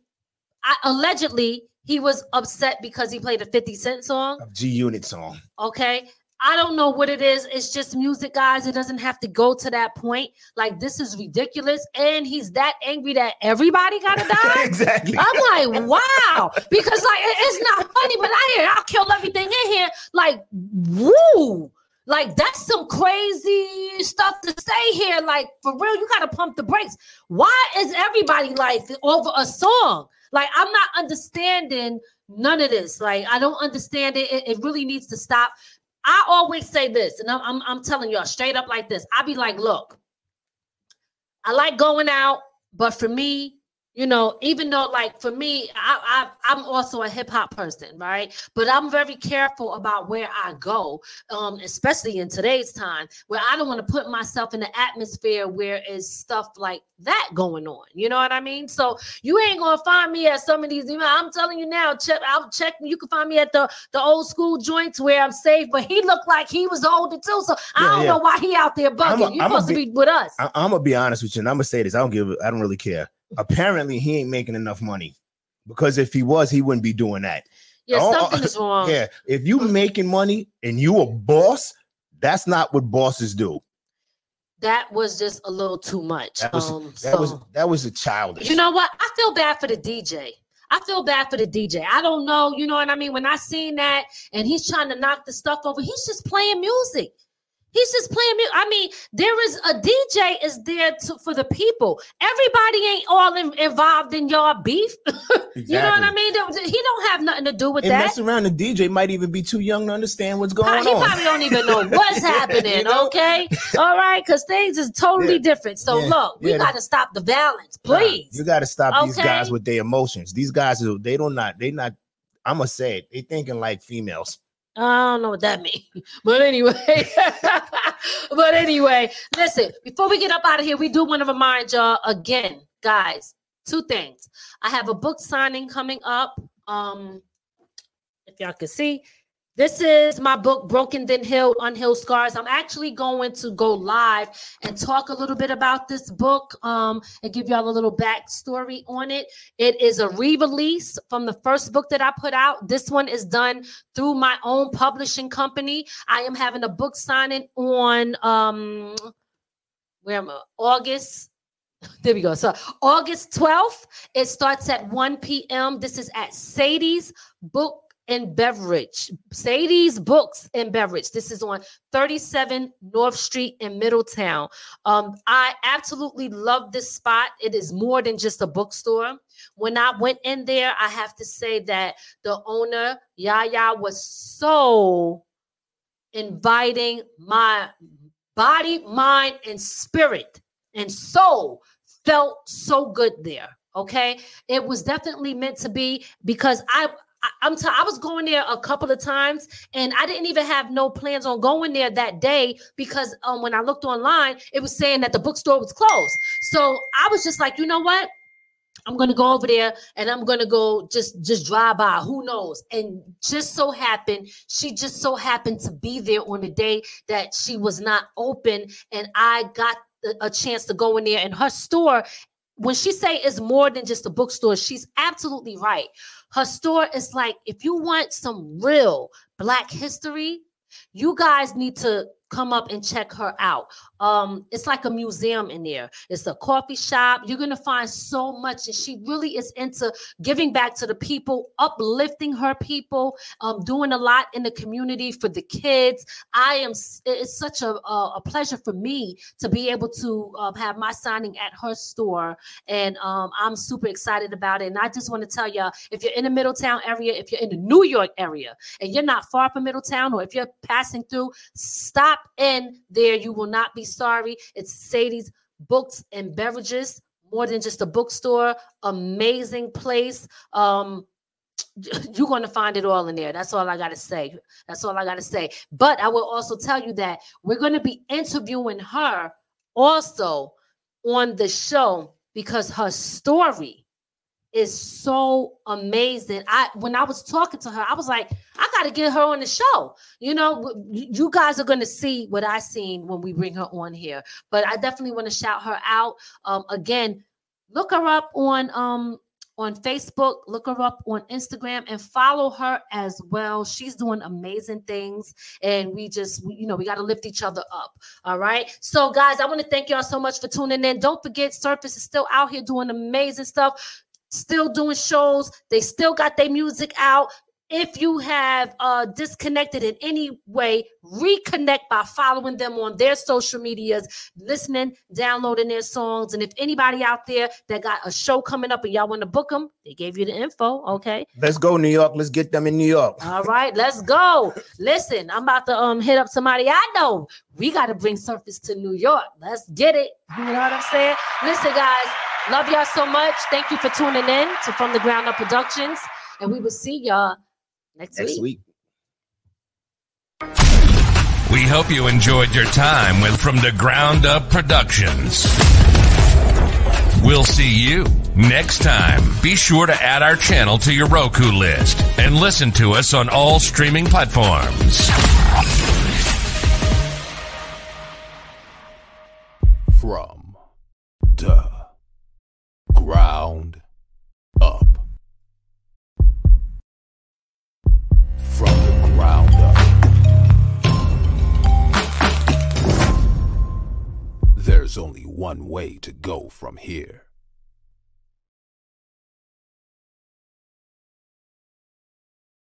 I, allegedly he was upset because he played a 50 Cent song. G Unit song. Okay. I don't know what it is. It's just music, guys. It doesn't have to go to that point. Like this is ridiculous, and he's that angry that everybody gotta die. exactly. I'm like, wow, because like it- it's not funny, but I hear I'll kill everything in here. Like, woo. Like that's some crazy stuff to say here. Like for real, you gotta pump the brakes. Why is everybody like over a song? Like I'm not understanding none of this. Like I don't understand it. It, it really needs to stop. I always say this, and I'm, I'm telling y'all straight up like this. I be like, look, I like going out, but for me, you know, even though like for me, I, I I'm also a hip hop person, right? But I'm very careful about where I go, um, especially in today's time, where I don't want to put myself in an atmosphere where is stuff like that going on. You know what I mean? So you ain't gonna find me at some of these. You know, I'm telling you now. Check, I'll check. You can find me at the the old school joints where I'm safe. But he looked like he was older too, so I Yeah, don't yeah. know why he out there bugging. You're I'ma supposed to be- be with us. I, I'm gonna be honest with you, and I'm gonna say this. I don't give. i don't really care. Apparently, he ain't making enough money because if he was, he wouldn't be doing that. Yeah, Oh, something is wrong. Yeah, if you making money and you a boss, that's not what bosses do. That was just a little too much. That was um, that so. was that was a childish. You know what? I feel bad for the DJ. I feel bad for the DJ. I don't know, you know what I mean? When I seen that and he's trying to knock the stuff over, he's just playing music. He's just playing music. I mean, there is a DJ is there to, for the people. Everybody ain't all in, involved in your beef. You know what I mean? He don't have nothing to do with and that. mess around, the DJ might even be too young to understand what's going he on. He probably don't even know what's happening. You know? Okay, all right, because things is totally Yeah. different. So Yeah. look, we Yeah. got to stop the violence, Nah, please. you got to stop these guys with their emotions. These guys, they don't not. They not. I'm gonna say it. They thinking like females. I don't know what that means. But anyway, but anyway, listen, before we get up out of here, we do want to remind y'all again, guys, two things. I have a book signing coming up. Um, if y'all can see, this is my book, Broken Then Healed, Unhealed Scars. I'm actually going to go live and talk a little bit about this book um, and give y'all a little backstory on it. It is a re-release from the first book that I put out. This one is done through my own publishing company. I am having a book signing on um where am I? August. There we go. So August 12th, it starts at 1 p.m. This is at Sadie's Book and Beverage. Sadie's Books and Beverage. This is on 37 North Street in Middletown. Um, I absolutely love this spot. It is more than just a bookstore. When I went in there, I have to say that the owner, Yaya, was so inviting my body, mind, and spirit and soul felt so good there. Okay. It was definitely meant to be because I. I- I'm t- I was going there a couple of times and I didn't even have no plans on going there that day because um when I looked online it was saying that the bookstore was closed. So I was just like, you know what? I'm gonna go over there and I'm gonna go just just drive by. Who knows? And just so happened, she just so happened to be there on the day that she was not open, and I got a- a chance to go in there. And her store, when she say it's more than just a bookstore, she's absolutely right. Her store is like if you want some real Black history, you guys need to come up and check her out. Um, it's like a museum in there. It's a coffee shop. You're gonna find so much, and she really is into giving back to the people, uplifting her people, um, doing a lot in the community for the kids. I am. It's such a a, pleasure for me to be able to um, have my signing at her store, and um, I'm super excited about it. And I just want to tell y'all, if you're in the Middletown area, if you're in the New York area, and you're not far from Middletown, or if you're passing through, stop in there. You will not be sorry. It's Sadie's Books and Beverages, more than just a bookstore. Amazing place. Um, you're going to find it all in there. That's all I got to say. That's all I got to say. But I will also tell you that we're going to be interviewing her also on the show because her story is so amazing. I when I was talking to her, I was like, I got to get her on the show. You know, you guys are going to see what I seen when we bring her on here. But I definitely want to shout her out. Um, again, look her up on um on Facebook. Look her up on Instagram and follow her as well. She's doing amazing things, and we just, we, you know, we got to lift each other up. All right. So, guys, I want to thank y'all so much for tuning in. Don't forget, Surface is still out here doing amazing stuff. Still doing shows. They still got their music out if you have uh, disconnected in any way, reconnect by following them on their social medias, listening, downloading their songs. And if anybody out there that got a show coming up and y'all want to book them, they gave you the info. Okay. Let's go, New York. Let's get them in New York. All right, let's go. Listen, I'm about to um hit up somebody I know. We got to bring Surface to New York. Let's get it. You know what I'm saying? Listen, guys, love y'all so much. Thank you for tuning in to From the Ground Up Productions. And we will see y'all next, Next week. We hope you enjoyed your time with From the Ground Up Productions. We'll see you next time. Be sure to add our channel to your Roku list and listen to us on all streaming platforms. From the ground up. From the ground up. There's only one way to go from here.